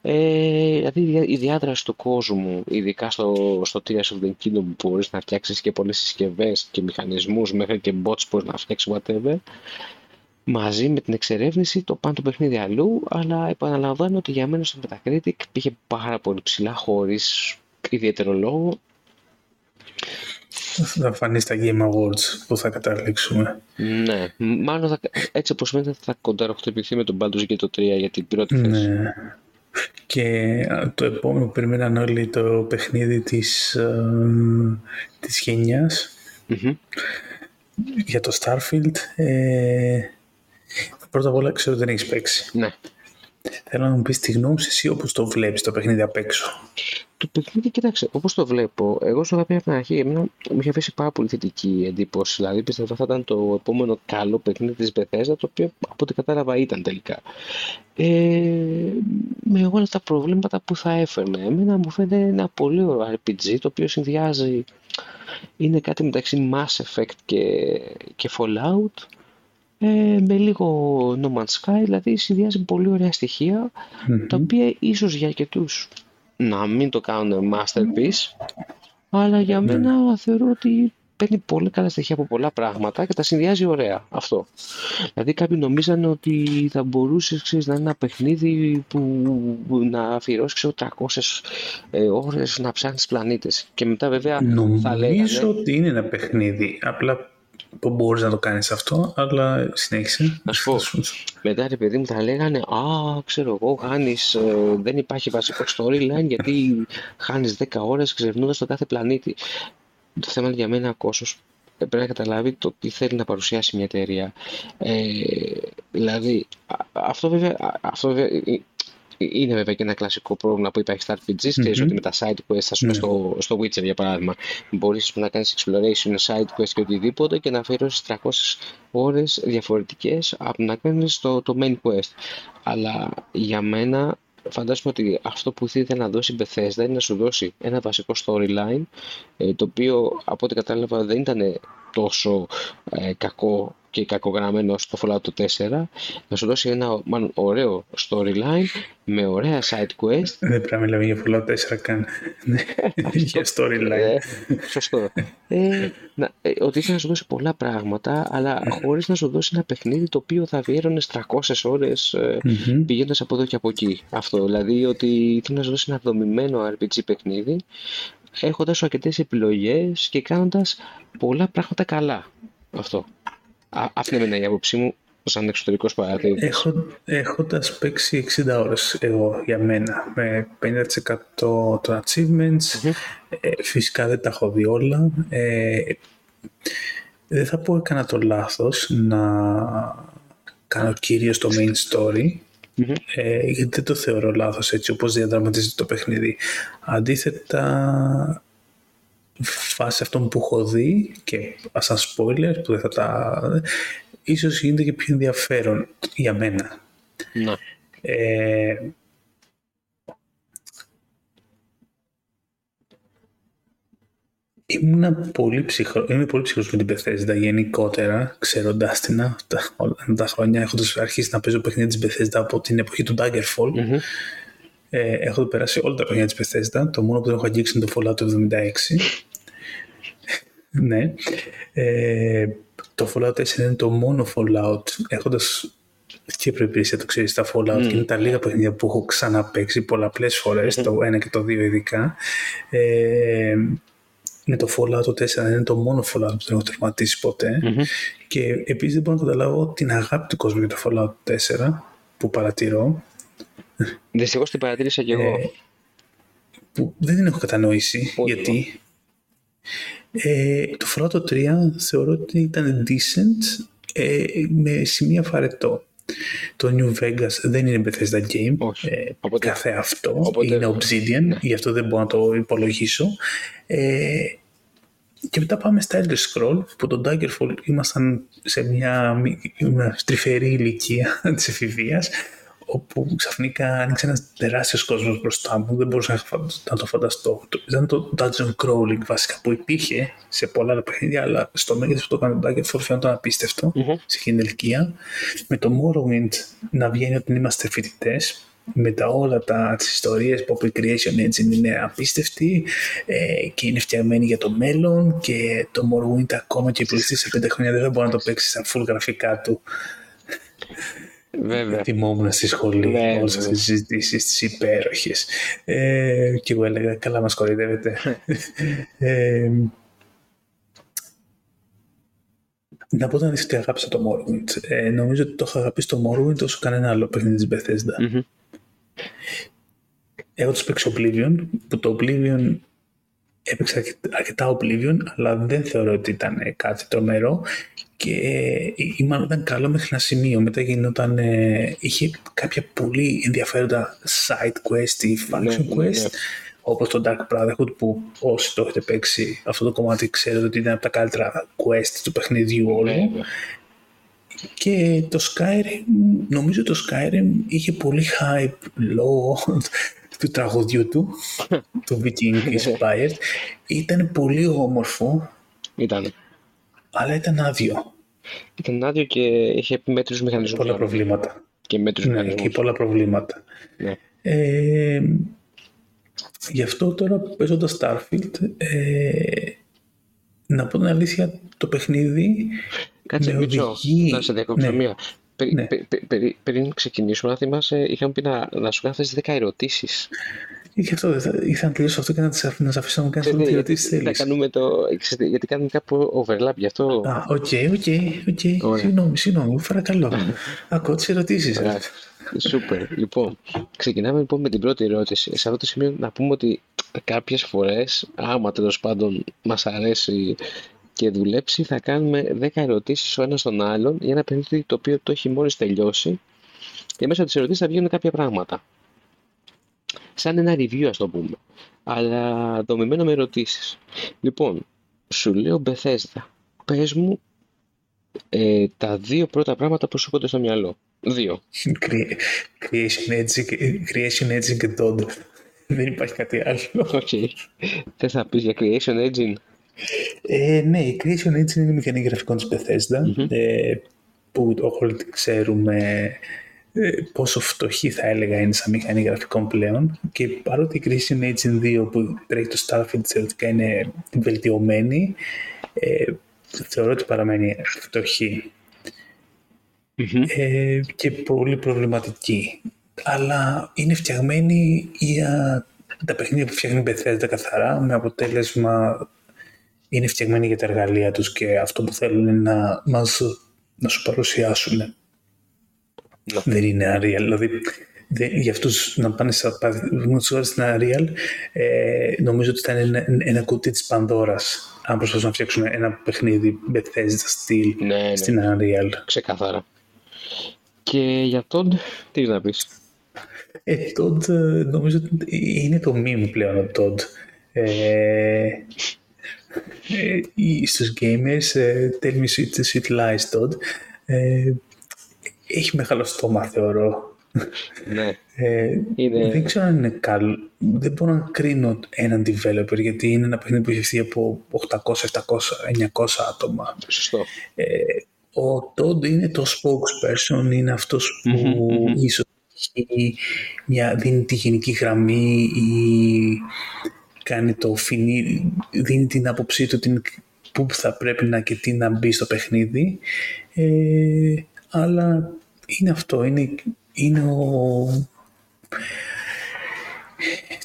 Ε, δηλαδή η διάδραση του κόσμου, ειδικά στο, στο Tears of the Kingdom που μπορείς να φτιάξεις και πολλές συσκευές και μηχανισμούς μέχρι και bots που μπορείς να φτιάξεις whatever μαζί με την εξερεύνηση το πάνε το παιχνίδι αλλού, αλλά επαναλαμβάνω ότι για μένα στο Metacritic πήγε πάρα πολύ ψηλά χωρίς ιδιαίτερο λόγο. Θα φανεί στα Game Awards που θα καταλήξουμε. Ναι, μάλλον θα, έτσι όπως φαίνεται θα κονταροχτυπηθεί με τον Baldur's Gate το 3 για την πρώτη θέση. Ναι. Και το επόμενο που περιμέναν όλοι το παιχνίδι της, ε, της γενιας για το Starfield ε, Πρώτα απ' όλα ξέρω ότι δεν έχεις παίξει. Ναι. Θέλω να μου πεις τη γνώμη σου εσύ όπως το βλέπεις το παιχνίδι απ' έξω. Το παιχνίδι, κοιτάξτε, όπως το βλέπω, εγώ στο είχα από την αρχή, εμένα μου είχε αφήσει πάρα πολύ θετική εντύπωση. Δηλαδή, πιστεύω ότι θα ήταν το επόμενο καλό παιχνίδι της Bethesda, το οποίο από ό,τι κατάλαβα ήταν τελικά. Ε, με όλα τα προβλήματα που θα έφερνε. Εμένα μου φαίνεται ένα πολύ ωραίο RPG, το οποίο συνδυάζει. Είναι κάτι μεταξύ Mass Effect και, και Fallout ε, με λίγο No Man's Sky, δηλαδή συνδυάζει πολύ ωραία τα οποία ίσως για αρκετούς να μην το κάνουν masterpiece, αλλά για ναι. μένα θεωρώ ότι παίρνει πολύ καλά στοιχεία από πολλά πράγματα και τα συνδυάζει ωραία αυτό. Δηλαδή κάποιοι νομίζαν ότι θα μπορούσες ξέρεις, να είναι ένα παιχνίδι που να αφιερώσεις 300 ε, ώρες να ψάχνεις πλανήτες και μετά βέβαια θα λέγανε... Νομίζω ότι είναι ένα παιχνίδι, απλά που μπορείς να το κάνεις αυτό, αλλά συνέχισε. Να σου πω, μετά ρε παιδί μου θα λέγανε Α, ξέρω εγώ, χάνεις, ε, δεν υπάρχει βασικό storyline γιατί χάνεις 10 ώρες ξερευνώντα τον κάθε πλανήτη. Το θέμα για μένα ο κόσμος πρέπει να καταλάβει το τι θέλει να παρουσιάσει μια εταιρεία. Ε, δηλαδή, αυτό βέβαια, αυτό βέβαια είναι βέβαια και ένα κλασικό πρόβλημα που υπάρχει στα RPGs. mm ότι με τα side quests, ας πούμε, ναι. στο, στο Witcher για παράδειγμα, μπορείς να κάνεις exploration, side quest και οτιδήποτε και να αφιερώσεις 300 ώρες διαφορετικές από να κάνεις το, το main quest. Αλλά για μένα φαντάζομαι ότι αυτό που ήθελε να δώσει η Bethesda είναι να σου δώσει ένα βασικό storyline ε, το οποίο από ό,τι κατάλαβα δεν ήταν τόσο ε, κακό και κακογραμμένο στο Fallout 4 να σου δώσει ένα μάλλον, ωραίο storyline με ωραία side quest. Δεν πρέπει να μιλάμε για Fallout 4 καν. για storyline. Ε, σωστό. ε, να, ε, ότι ήθελε να σου δώσει πολλά πράγματα, αλλά χωρίς να σου δώσει ένα παιχνίδι το οποίο θα βιέρωνε 300 ώρες ε, mm-hmm. πηγαίνοντας από εδώ και από εκεί. Αυτό. Δηλαδή ότι ήθελε να σου δώσει ένα δομημένο RPG παιχνίδι έχοντας αρκετές επιλογές και κάνοντας πολλά πράγματα καλά. Αυτό. Αυτή είναι η άποψή μου σαν εξωτερικός παρατηρητής. Έχω, έχοντας παίξει 60 ώρες εγώ για μένα με 50% των achievements ε, φυσικά δεν τα έχω δει όλα ε, δεν θα πω έκανα το λάθος να κάνω κυρίως το main story ε, γιατί δεν το θεωρώ λάθος έτσι όπως διαδραματίζεται το παιχνίδι αντίθετα φάση αυτών που έχω δει και σαν spoiler που δεν θα τα... ίσως γίνεται και πιο ενδιαφέρον για μένα. Ναι. Ε, Ήμουνα πολύ ψυχρό, είμαι πολύ ψυχρός με την Bethesda γενικότερα, ξέροντάς την τα, όλα τα χρόνια, έχοντας αρχίσει να παίζω παιχνίδια της Bethesda από την εποχή του Daggerfall. Mm-hmm. Ε, έχω περάσει όλα τα παιχνίδια της Bethesda, το μόνο που δεν έχω αγγίξει είναι το Fallout 76. ναι. Ε, το Fallout 4 είναι το μόνο Fallout, έχοντας και προϋπηρεσία το ξέρεις τα Fallout και είναι τα λίγα παιχνίδια που έχω ξαναπαίξει πολλαπλές φορές, το 1 και το 2 ειδικά. Ε, είναι το Fallout 4, είναι το μόνο Fallout που δεν έχω τερματίσει Και επίσης δεν μπορώ να καταλάβω την αγάπη του κόσμου για το Fallout 4 που παρατηρώ. Δυστυχώς την παρατήρησα και εγώ. Ε, που δεν την έχω κατανοήσει. γιατί ε, το Fallout 3 θεωρώ ότι ήταν decent ε, με σημεία φαρετό. Το New Vegas δεν είναι Bethesda Game, Όχι. Ε, οπότε, καθε αυτό, οπότε, είναι Obsidian, ναι. γι' αυτό δεν μπορώ να το υπολογίσω. Ε, και μετά πάμε στα Elder Scroll, που τον Daggerfall ήμασταν σε μια, μια τρυφερή ηλικία της εφηβείας, όπου ξαφνικά άνοιξε ένας τεράστιος κόσμος μπροστά μου. Δεν μπορούσα να το φανταστώ. Ήταν το dungeon crawling βασικά που υπήρχε σε πολλά άλλα παιχνίδια, αλλά στο μέγεθο που το έκανε το Daggerfall φαίνονταν απίστευτο mm-hmm. σε εκείνη την ηλικία. Με το Morrowind να βγαίνει όταν είμαστε φοιτητές, με τα όλα τα, τις ιστορίες που η Creation Engine είναι απίστευτη ε, και είναι φτιαγμένη για το μέλλον και το Morrowind ακόμα και πληστή σε πέντε χρόνια δεν θα μπορεί να το παίξεις στα full γραφικά του Βέβαια. Θυμόμουν στη σχολή ναι, όλες αυτές τις συζητήσεις, τις υπέροχες. Ε, και εγώ έλεγα, καλά, μας κοροϊδεύετε. ε, να πω ότι αγάπησα το Morrowind. Ε, νομίζω ότι το έχω αγαπήσει το Morrowind όσο κανένα άλλο παιχνίδι της Bethesda. Mm-hmm. Έχω το παίξει Oblivion, που το Oblivion έπαιξα αρκετά Oblivion, αλλά δεν θεωρώ ότι ήταν κάτι τρομερό και η μάλλον ήταν καλό μέχρι ένα σημείο. Μετά γινόταν, ε, είχε κάποια πολύ ενδιαφέροντα side quest ή function ναι, ναι, quest, ναι. όπως το Dark Brotherhood που όσοι το έχετε παίξει αυτό το κομμάτι ξέρετε ότι ήταν από τα καλύτερα quest του παιχνιδιού όλου. Ναι, και το Skyrim, νομίζω το Skyrim είχε πολύ hype λόγω του τραγουδιού του, του Viking Inspired. Ήταν πολύ όμορφο. Ήταν. Αλλά ήταν άδειο. Ήταν άδειο και είχε μέτρους μηχανισμούς. Πολλά προβλήματα. Και μέτρους ναι, μηχανισμούς. Και πολλά προβλήματα. Ναι. Ε, γι' αυτό τώρα παίζοντας Starfield, ε, να πω την αλήθεια, το παιχνίδι Κάτσε, με οδηγεί... να σε διακόψω ναι. μία. Περι, ναι. πριν ξεκινήσουμε, να θυμάσαι, είχαμε πει να, να σου κάνω 10 ερωτήσεις. Γι' αυτό ήθελα να τελειώσω αυτό και να σε αφήσω να μου κάνεις ό,τι ερωτήσεις θέλεις. κάνουμε το. γιατί κάνουμε κάπου overlap, γι' αυτό. Α, ok, ok, ok. Συγγνώμη, συγγνώμη, παρακαλώ. Ακούω τις ερωτήσεις. Σούπερ. Λοιπόν, ξεκινάμε λοιπόν με την πρώτη ερώτηση. Σε αυτό το σημείο να πούμε ότι κάποιες φορές, άμα τέλος πάντων μας αρέσει και δουλέψει, θα κάνουμε 10 ερωτήσεις ο ένας τον άλλον για ένα παιχνίδι το οποίο το έχει μόλις τελειώσει. Και μέσα από τις ερωτήσεις θα βγαίνουν κάποια πράγματα σαν ένα review ας το πούμε, αλλά δομημένο με ερωτήσεις. Λοιπόν, σου λέω Bethesda, πες μου ε, τα δύο πρώτα πράγματα που σου έρχονται στο μυαλό. Δύο. Creation Engine, creation engine και Todd. Δεν υπάρχει κάτι άλλο. Ok. Okay. Θες να πεις για Creation Engine? Ε, ναι, η Creation Engine είναι η μηχανή γραφικών της Bethesda, mm-hmm. ε, που όλοι ξέρουμε ε, πόσο φτωχή θα έλεγα είναι σαν μηχανή γραφικών πλέον. Και παρότι η Creation Engine 2 που τρέχει το Starfield θεωρητικά είναι βελτιωμένη ε, θεωρώ ότι παραμένει ε, και πολύ προβληματική. Αλλά είναι φτιαγμένη για τα παιχνίδια που φτιάχνει η Bethesda καθαρά με αποτέλεσμα είναι φτιαγμένη για τα εργαλεία τους και αυτό που θέλουν να, μας, να σου παρουσιάσουν ναι. Δεν είναι Unreal. Δηλαδή, για αυτούς να πάνε σε ώρε στην Unreal, ε, νομίζω ότι θα είναι ένα, ένα κουτί της Πανδώρας. Αν προσπαθούν να φτιάξουν ένα παιχνίδι Bethesda στυλ ναι, ναι. στην Unreal. Ξεκάθαρα. Και για τον, τι να πεις; Ε, Todd, νομίζω ότι είναι το meme πλέον ο Todd. Ε, ε, στους gamers, ε, tell me sweet, sweet lies, Todd. Ε, έχει μεγάλο στόμα, θεωρώ. Ναι. Ε, είναι... Δεν ξέρω αν είναι καλό. Δεν μπορώ να κρίνω έναν developer γιατί είναι ένα παιχνίδι που έχει φτιάξει από 800, 700, 900 άτομα. Σωστό. Ε, ο Todd είναι το spokesperson, είναι αυτός που mm-hmm. ίσως μια, δίνει τη γενική γραμμή ή κάνει το φινί, δίνει την άποψή του, την πού θα πρέπει να και τι να μπει στο παιχνίδι. Ε, αλλά είναι αυτό, είναι, είναι ο,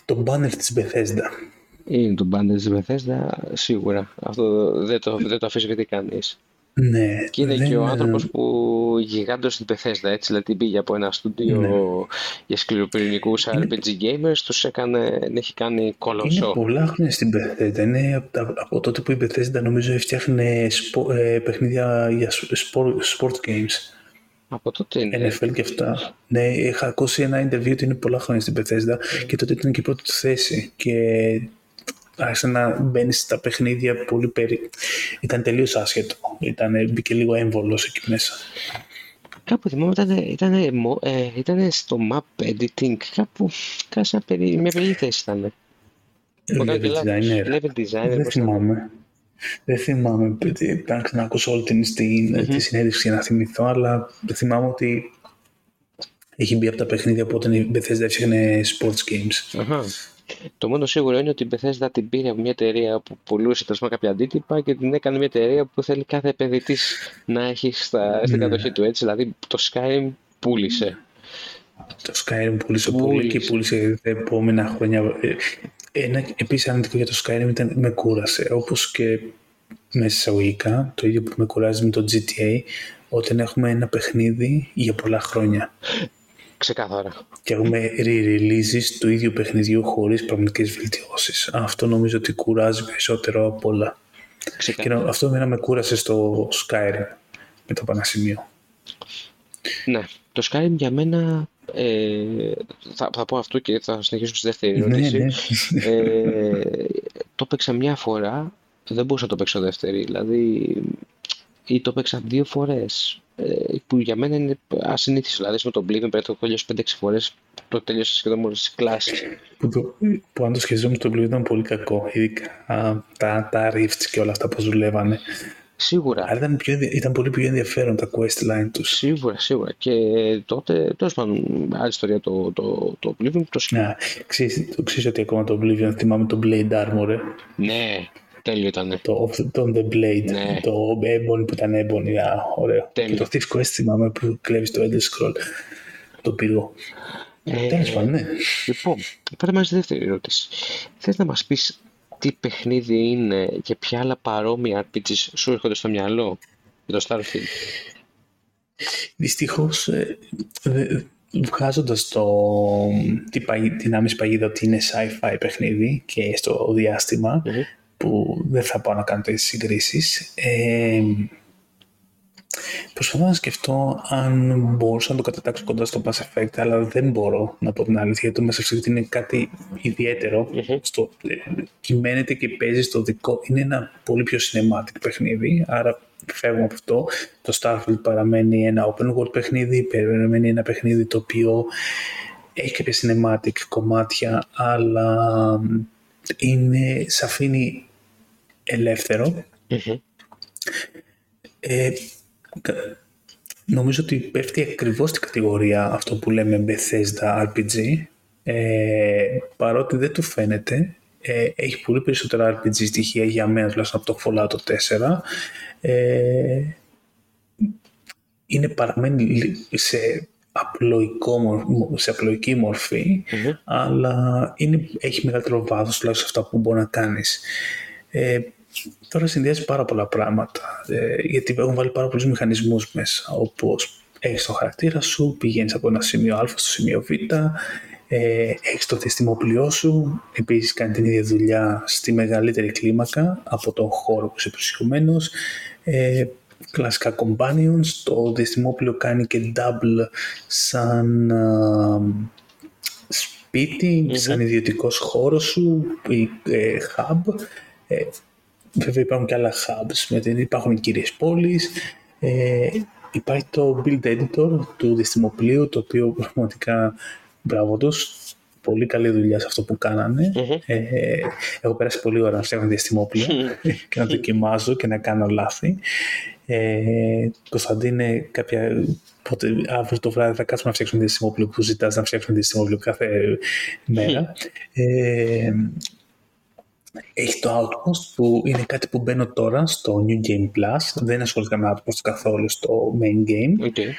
το banner της Bethesda. Είναι το banner της Bethesda, σίγουρα. Αυτό δεν το, δεν το αφήσει κανείς. Ναι, και είναι και ο άνθρωπος που γιγάντωσε την Bethesda, έτσι, δηλαδή πήγε από ένα στούντιο ναι. για σκληροπυρηνικούς είναι... RPG gamers, τους έκανε, έχει κάνει κολοσσό. Είναι πολλά χρόνια στην Bethesda, είναι από, από τότε που η Bethesda νομίζω έφτιαχνε σπο, ε, παιχνίδια για sport, sport games. Από τότε είναι. NFL και αυτά. Ναι, είχα ακούσει ένα interview ότι είναι πολλά χρόνια στην Bethesda mm. και τότε ήταν και η πρώτη του θέση. Και άρχισε να μπαίνει στα παιχνίδια πολύ περί... Ήταν τελείως άσχετο. Ήταν, μπήκε λίγο έμβολος εκεί μέσα. Κάπου θυμάμαι ήταν, ήταν, ε, ήταν στο map editing, κάπου κάσα περί, μια περί θέση ήταν. Level designer. Level designer. Δεν θυμάμαι. Δεν θυμάμαι, πρέπει να ακούσω όλη την, την, mm-hmm. τη συνέντευξη για να θυμηθώ, αλλά θυμάμαι ότι έχει μπει από τα παιχνίδια από όταν η Bethesda έφτιαχνε sports games. Uh-huh. Το μόνο σίγουρο είναι ότι η Bethesda την πήρε από μια εταιρεία που πουλούσε τέλος κάποια αντίτυπα και την έκανε μια εταιρεία που θέλει κάθε επενδυτή να έχει στα, στην ναι. κατοχή του. Έτσι, δηλαδή το Skyrim πούλησε. Το Skyrim πούλησε, πολύ και πούλησε τα επόμενα χρόνια. Ε, ένα επίσης αρνητικό για το Skyrim ήταν με κούρασε. Όπως και με εισαγωγικά, το ίδιο που με κουράζει με το GTA, όταν έχουμε ένα παιχνίδι για πολλά χρόνια. Ξεκάθαρα. Και έχουμε re-releases του ίδιου παιχνιδιού χωρίς πραγματικές βελτιώσεις. Αυτό νομίζω ότι κουράζει περισσότερο από όλα. Και αυτό εμένα με κούρασε στο Skyrim με το πανασημείο. Ναι. Το Skyrim για μένα ε, θα, θα πω αυτό και θα συνεχίσω στη δεύτερη ναι, ερώτηση. Ναι. Ε, το παίξα μια φορά, δεν μπορούσα να το παίξω δεύτερη. Δηλαδή, ή το παίξα δύο φορές ε, που για μένα είναι ασυνήθιστο. Δηλαδή, με τον Oblivion πρέπει να το τελειώσει 5-6 φορές. Το τελείωσα σχεδόν μόλις τη κλάση. Που, το, που αν το σχεδιζόμουν το Oblivion ήταν πολύ κακό. Ειδικά τα, τα rifts και όλα αυτά που δουλεύανε. Σίγουρα. Αλλά ήταν, πιο, ήταν πολύ πιο ενδιαφέρον τα questline τους. Σίγουρα, σίγουρα. Και τότε, τέλος πάντων, άλλη ιστορία το, το, το Oblivion. Το... Ναι, ξέρεις ότι ακόμα το Oblivion θυμάμαι το Blade Armor. Ε; Ναι, Τέλειο ήταν. Το, το The Blade, ναι. το Ebony που ήταν Ebony, yeah, ωραίο. Τέλειο. Και το Thief Quest θυμάμαι που κλέβεις το Elder Scroll, το πύργο. Ε, Τέλος πάντων, ναι. Λοιπόν, πάμε μας δεύτερη ερώτηση. Θες να μας πεις τι παιχνίδι είναι και ποια άλλα παρόμοια RPGs σου έρχονται στο μυαλό για το Starfield; Δυστυχώς, ε, βγάζοντας την, την άμεση παγίδα ότι είναι sci-fi παιχνίδι και στο διαστημα που δεν θα πάω να κάνω τέτοιες συγκρίσεις. Ε, προσπαθώ να σκεφτώ αν μπορούσα να το κατατάξω κοντά στο Mass Effect, αλλά δεν μπορώ να πω την αλήθεια, γιατί το Mass Effect είναι κάτι ιδιαίτερο. Mm-hmm. Στο, ε, κυμαίνεται και παίζει στο δικό, είναι ένα πολύ πιο cinematic παιχνίδι, άρα φεύγουμε από αυτό. Το Starfield παραμένει ένα open world παιχνίδι, παραμένει ένα παιχνίδι το οποίο έχει κάποια cinematic κομμάτια, αλλά είναι, σε αφήνει ελεύθερο. Ε, νομίζω ότι πέφτει ακριβώς στην κατηγορία αυτό που λέμε Bethesda RPG, ε, παρότι δεν του φαίνεται, ε, έχει πολύ περισσότερα RPG στοιχεία για μένα τουλάχιστον από το Fallout 4. Ε, είναι παραμένει σε, απλοϊκό, σε απλοϊκή αλλά είναι, έχει μεγαλύτερο βάθος τουλάχιστον αυτά που μπορεί να κάνεις. Ε, τώρα συνδυάζει πάρα πολλά πράγματα, ε, γιατί έχουν βάλει πάρα πολλούς μηχανισμούς μέσα, όπως έχεις το χαρακτήρα σου, πηγαίνεις από ένα σημείο α στο σημείο β, ε, έχεις το διαστημόπλοιό σου, επίσης κάνει την ίδια δουλειά στη μεγαλύτερη κλίμακα από τον χώρο που είσαι προσυχωμένος, ε, κλασικά companions, το διαστημόπλαιο κάνει και double σαν σπιτι σαν ιδιωτικός χώρος σου, ή, ε, hub, ε, Βέβαια υπάρχουν και άλλα hubs, με την, υπάρχουν οι κύριες πόλεις. Ε, υπάρχει το build editor του διαστημοπλίου, το οποίο πραγματικά μπράβο τους. Πολύ καλή δουλειά σε αυτό που κάνανε. Mm-hmm. Ε, έχω περάσει πολύ ώρα να φτιάχνω διαστημόπλια και να δοκιμάζω και να κάνω λάθη. Ε, Κωνσταντίνε, κάποια, πότε, αύριο το βράδυ θα κάτσουμε να φτιάξουμε διαστημόπλιο που ζητάς να φτιάξουμε διαστημόπλιο κάθε μέρα. Ε, Έχει το Outpost που είναι κάτι που μπαίνω τώρα στο New Game Plus. Δεν ασχολήθηκα με Outpost καθόλου στο main game. Okay.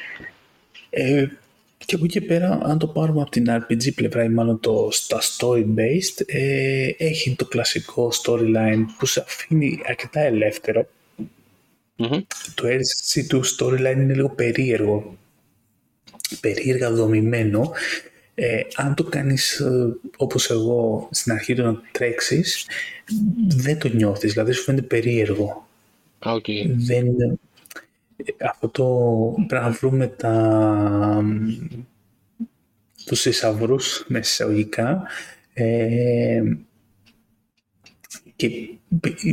Ε, και από εκεί και πέρα, αν το πάρουμε από την RPG πλευρά ή μάλλον το, στα story-based, ε, έχει το κλασικό storyline που σε αφήνει αρκετά ελεύθερο. Mm-hmm. Το έτσι του storyline είναι λίγο περίεργο. Περίεργα δομημένο. Ε, αν το κάνεις ε, όπως εγώ στην αρχή του να τρέξεις, δεν το νιώθεις, δηλαδή σου φαίνεται περίεργο. Okay. Δεν, αυτό το πρέπει να βρούμε τα, τους εισαυρού με εισαγωγικά ε, και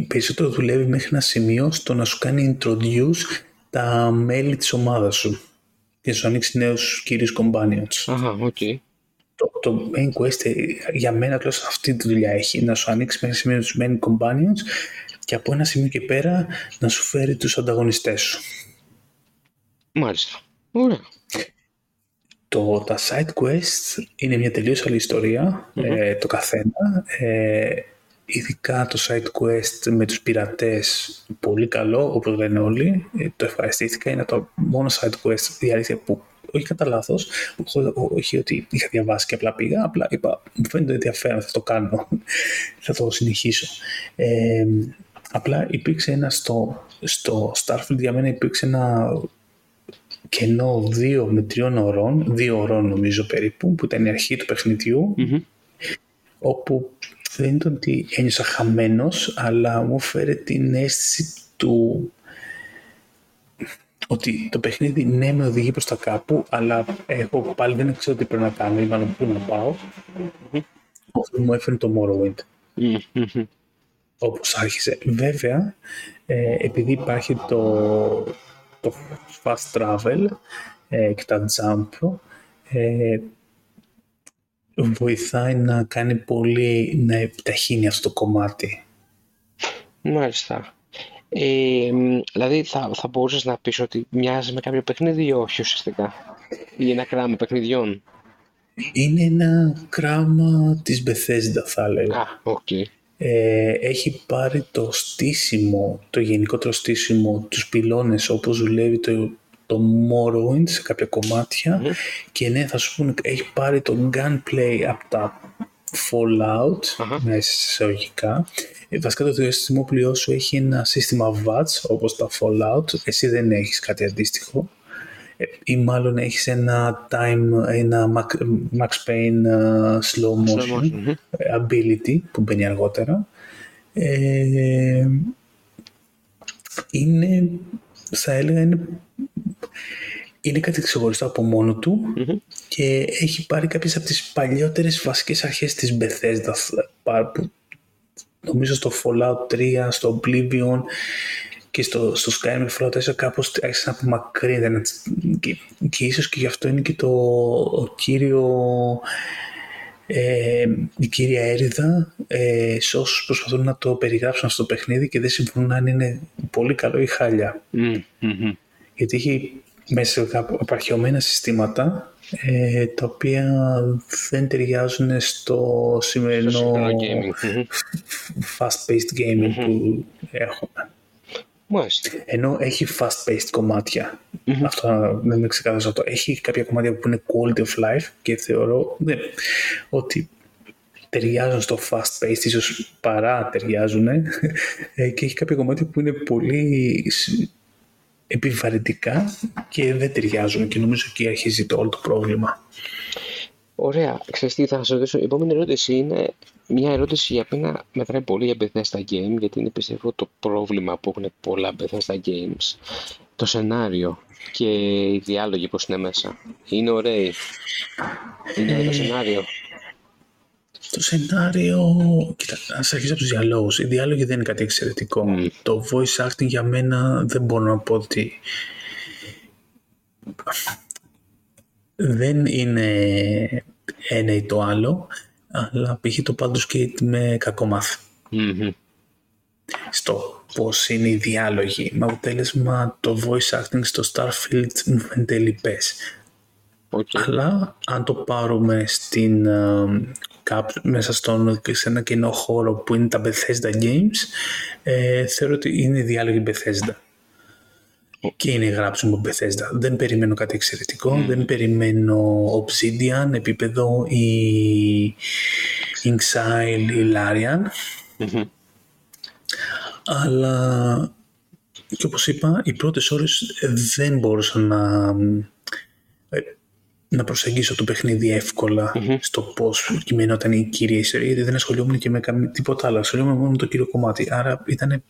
περισσότερο δουλεύει μέχρι ένα σημείο στο να σου κάνει introduce τα μέλη της ομάδας σου και να σου ανοίξει νέους κύριους companions. Αχα, okay. Το, το main quest ε, για μένα τουλάχιστον αυτή τη δουλειά έχει να σου ανοίξει μέχρι σημείο τους main companions και από ένα σημείο και πέρα να σου φέρει τους ανταγωνιστές σου. Μάλιστα. Ωραία. Το, τα side quests είναι μια τελείως άλλη ε, το καθένα. Ε, ειδικά το side quest με τους πειρατές, πολύ καλό, όπως λένε όλοι. Ε, το ευχαριστήθηκα. Είναι το μόνο side quest, η αλήθεια, που όχι κατά λάθος, όχι ότι είχα διαβάσει και απλά πήγα, απλά είπα, μου φαίνεται ενδιαφέρον, θα το κάνω, θα το συνεχίσω. Ε, απλά υπήρξε ένα στο, στο Starfield, για μένα υπήρξε ένα κενό δύο με τριών ωρών, δύο ωρών νομίζω περίπου, που ήταν η αρχή του παιχνιδιου όπου δεν ήταν ότι ένιωσα χαμένος, αλλά μου φέρε την αίσθηση του ότι το παιχνίδι ναι με οδηγεί προς τα κάπου, αλλά εγώ πάλι δεν ξέρω τι πρέπει να κάνω ή μάλλον πού να πάω. Mm-hmm. μου έφερε το Morrowind. Mm-hmm. Όπως άρχισε. Βέβαια, ε, επειδή υπάρχει το, το fast travel ε, και τα jump ε, βοηθάει να κάνει πολύ, να επιταχύνει αυτό το κομμάτι. Μάλιστα. Ε, δηλαδή θα, θα μπορούσες να πεις ότι μοιάζει με κάποιο παιχνίδι ή όχι ουσιαστικά; Ή ένα κράμα παιχνιδιών; Είναι ένα κράμα της Bethesda θα έλεγα. Α, okay. Ε, έχει πάρει το στήσιμο, το γενικότερο στήσιμο, τους πυλώνες όπως δουλεύει το, το Morrowind σε κάποια και ναι θα σου πούνε έχει πάρει το gunplay από τα Fallout uh-huh. μέσα εισαγωγικά. Ε, βασικά το διαστημόπλοιό σου έχει ένα σύστημα VATS όπως τα Fallout, εσύ δεν έχεις κάτι αντίστοιχο ε, ή μάλλον έχεις ένα time, ένα Max Payne uh, slow motion ability που μπαίνει αργότερα. Ε, είναι, θα έλεγα, είναι, είναι κάτι ξεχωριστό από μόνο του και έχει πάρει κάποιες από τις παλιότερες βασικές αρχές της Bethesda που νομίζω στο Fallout 3, στο Oblivion και στο, στο Skyrim Fallout 4 κάπως άρχισε να απομακρύνεται και, και ίσως και γι' αυτό είναι και το ο κύριο ε, η κύρια έρηδα ε, σε όσους προσπαθούν να το περιγράψουν στο παιχνίδι και δεν συμφωνούν αν είναι πολύ καλό ή χάλια. Mm-hmm. Γιατί έχει μέσα σε απαρχαιωμένα συστήματα ε, τα οποία δεν ταιριάζουν στο σημερινό fast-paced gaming που έχουμε. Μάλιστα. Ενώ έχει fast-paced κομματια Αυτό δεν με ξεκάθαρο αυτό. Έχει κάποια κομμάτια που είναι quality of life και θεωρώ ναι, ότι ταιριάζουν στο fast-paced, ίσως παρά ταιριάζουν ε, και έχει κάποια κομμάτια που είναι πολύ επιβαρυντικά και δεν ταιριάζουν και νομίζω εκεί αρχίζει το όλο το πρόβλημα. Ωραία. Ξέρεις τι θα σας ρωτήσω. Η επόμενη ερώτηση είναι μια ερώτηση για μένα μετράει πολύ για Bethesda Game γιατί είναι πιστεύω το πρόβλημα που έχουν πολλά Bethesda Games. Το σενάριο και οι διάλογοι πώς είναι μέσα. Είναι ωραίοι. Είναι ωραίο το σενάριο. Το σενάριο... Κοίτα, ας αρχίσω από τους διαλόγους. Οι διάλογοι δεν είναι κάτι εξαιρετικό. Το voice acting για μένα δεν μπορώ να πω ότι... Δεν είναι ένα ή το άλλο, αλλά π.χ. το Baldur's Gate με κακό Στο πώς είναι οι διάλογοι. Με αποτέλεσμα το voice acting στο Starfield μου φαίνεται λιπές. Αλλά αν το πάρουμε στην μέσα στον, σε ένα κοινό χώρο που είναι τα Bethesda Games, ε, θεωρώ ότι είναι διάλογοι Bethesda. Και είναι γράψιμο Bethesda. Δεν περιμένω κάτι εξαιρετικό, δεν περιμένω Obsidian, επίπεδο ή Inxile ή Larian. Αλλά και όπως είπα, οι πρώτες ώρες δεν μπορούσα να, ε, να προσεγγίσω το παιχνίδι στο πώς κειμενόταν η κύρια ιστορία, γιατί δεν ασχολιόμουν και με τίποτα άλλο. Ασχολιόμουν μόνο με το κύριο κομμάτι. Άρα ήταν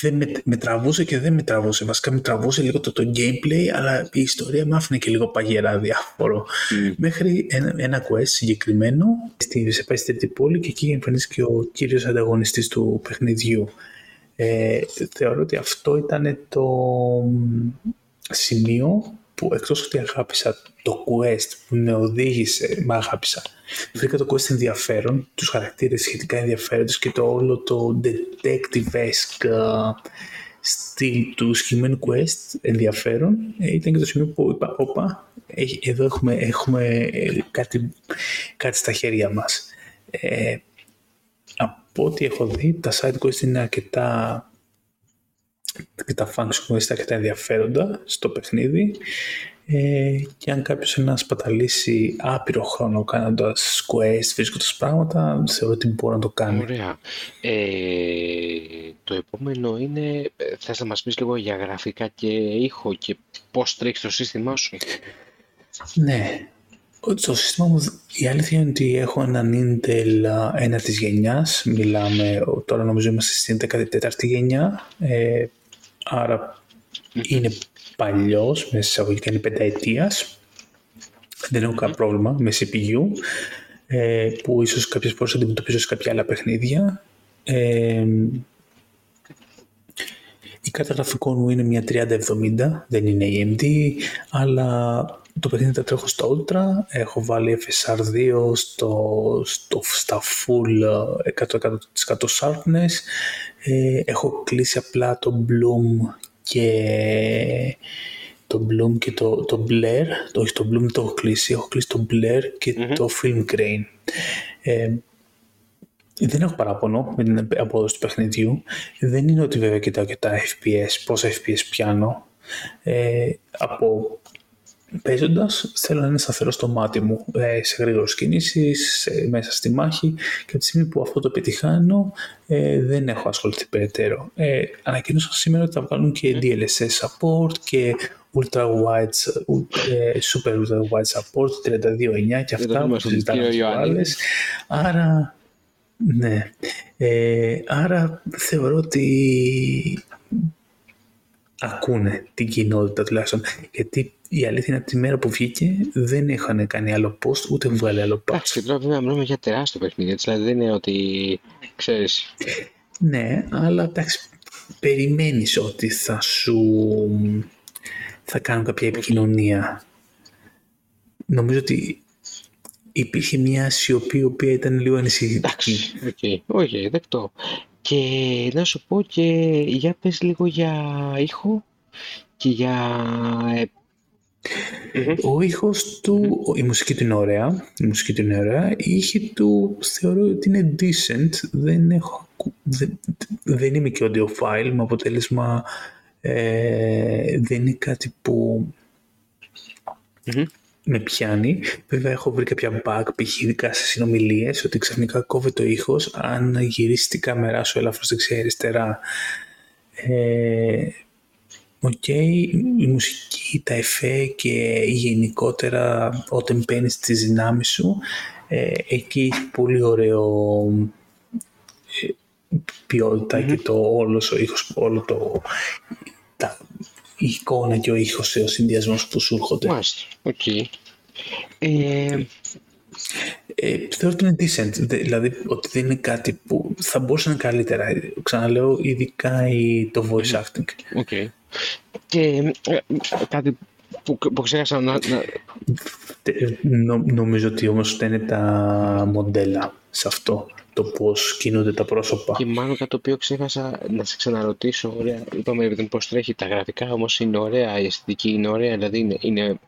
δεν με, με, τραβούσε και δεν με τραβούσε. Βασικά με τραβούσε λίγο το, το gameplay, αλλά η ιστορία με άφηνε και λίγο παγερά διάφορο. Μέχρι ένα, ένα quest συγκεκριμένο, στη, σε πάει στη τρίτη πόλη και εκεί εμφανίστηκε ο κύριος ανταγωνιστής του παιχνιδιού. Ε, θεωρώ ότι αυτό ήταν το σημείο που εκτός ότι αγάπησα το quest που με οδήγησε, μα αγάπησα, βρήκα το quest ενδιαφέρον, τους χαρακτήρες σχετικά ενδιαφέροντες και το όλο το detective-esque στυλ του συγκεκριμένου quest ενδιαφέρον ε, ήταν και το σημείο που είπα, όπα, εδώ έχουμε, έχουμε ε, κάτι, κάτι στα χέρια μας. Ε, από ό,τι έχω δει, τα side quest είναι αρκετά και τα function quest αρκετά ενδιαφέροντα στο παιχνίδι ε, και αν κάποιος να σπαταλήσει άπειρο χρόνο κάνοντας quest, βρίσκοντας πράγματα, θεωρώ ότι μπορεί να το κάνει. Ωραία. Ε, το επόμενο είναι, θες να μας πεις λίγο για γραφικά και ήχο και πώς τρέχει το σύστημά σου; Ναι, το σύστημα μου, η αλήθεια είναι ότι έχω έναν Intel ένα της γενιάς, μιλάμε, τώρα νομίζω είμαστε στην 14η γενιά, ε, άρα είναι παλιός, με εισαγωγικά είναι πενταετίας, δεν έχω κανένα πρόβλημα με CPU, ε, που ίσως κάποιες φορές αντιμετωπίζω σε κάποια άλλα παιχνίδια. Ε, η κάρτα γραφικών μου είναι μια 3070, δεν είναι AMD, αλλά το παιχνίδι τα τρέχω στο Ultra, έχω βάλει FSR2 στο, στο, στα full 100% sharpness, ε, έχω κλείσει απλά το Bloom και το Bloom και το, το Blur, το, όχι το Bloom το έχω κλείσει, έχω κλείσει το Blur και το Film Grain. Ε, δεν έχω παράπονο με την απόδοση του παιχνιδιού. Δεν είναι ότι βέβαια κοιτάω και τα FPS, πόσα FPS πιάνω. Ε, από Παίζοντας, θέλω να είναι σταθερό στο μάτι μου ε, σε γρήγορες κινήσεις, μέσα στη μάχη και από τη στιγμή που αυτό το επιτυχάνω ε, δεν έχω ασχοληθεί περαιτέρω. Ε, ανακοίνωσαν σήμερα ότι θα βγάλουν και DLSS support και ultra wide, ε, super ultra wide support 32.9 και αυτά που συζητάμε άλλες. Άρα, ναι. Ε, άρα θεωρώ ότι ακούνε την κοινότητα τουλάχιστον. Γιατί η αλήθεια είναι από τη μέρα που βγήκε δεν είχαν κάνει άλλο post ούτε βγάλει άλλο post. Εντάξει, τώρα βέβαια μιλάμε για τεράστιο παιχνίδι, δηλαδή δεν είναι ότι ξέρεις. Ναι, αλλά εντάξει, περιμένεις ότι θα σου θα κάνουν κάποια επικοινωνία. Νομίζω ότι υπήρχε μια σιωπή η οποία ήταν λίγο ανησυχητική. Εντάξει, OK, okay, okay, δεκτό. Και να σου πω και για πες λίγο για ήχο και για... Ε, Ο ήχος του, η μουσική του είναι ωραία, η μουσική του είναι ωραία, οι ήχοι του θεωρώ ότι είναι decent, δεν έχω, δεν, δεν είμαι και audiophile, με αποτέλεσμα ε, δεν είναι κάτι που με πιάνει. Βέβαια, έχω βρει κάποια bug, π.χ. ειδικά σε συνομιλίες, ότι ξαφνικά κόβει το ήχος αν γυρίσεις την κάμερά σου ελαφρώ δεξιά-αριστερά. Ε, Οκ, η μουσική, τα εφέ και γενικότερα όταν παίρνεις τις δυνάμεις σου, ε, εκεί έχει πολύ ωραίο ε, ποιότητα και το όλος ο ήχος, όλο το, τα, η εικόνα και ο ήχος, ο συνδυασμός που σου έρχονται. Μάλιστα, οκ. Ε, ε, θεωρώ ότι είναι decent, δηλαδή ότι δεν είναι κάτι που θα μπορούσε να είναι καλύτερα. Ξαναλέω, ειδικά η, το voice acting. Okay. Και ε, κάτι που, που ξέχασα να... να... Νο, νομίζω ότι όμως είναι τα μοντέλα σε αυτό το πώς κινούνται τα πρόσωπα. Και μάλλον κάτι το οποίο ξέχασα να σε ξαναρωτήσω. Ωραία, είπαμε πώς τρέχει τα γραφικά, όμως είναι ωραία, η αισθητική είναι ωραία, δηλαδή είναι, είναι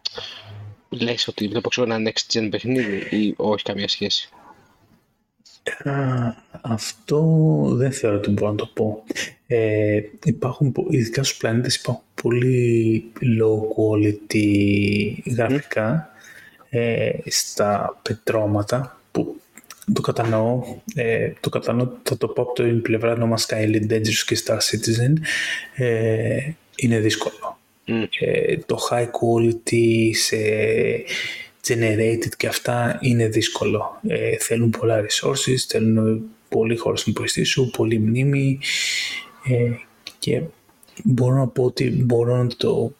λες ότι βλέπω ξέρω ένα next gen παιχνίδι ή όχι καμία σχέση. αυτό δεν θεωρώ ότι μπορώ να το πω. Ε, υπάρχουν, ειδικά στους πλανήτες υπάρχουν πολύ low quality γραφικά ε, στα πετρώματα που το κατανοώ, ε, το κατανοώ, θα το πω από την πλευρά No Man's Sky, Elite Dangerous και Star Citizen, ε, είναι δύσκολο. Ε, το high quality σε generated και αυτά είναι δύσκολο. Ε, θέλουν πολλά resources, θέλουν πολύ χώρο στην υποστή σου, πολύ μνήμη. Ε, και μπορώ να πω ότι μπορώ να, το,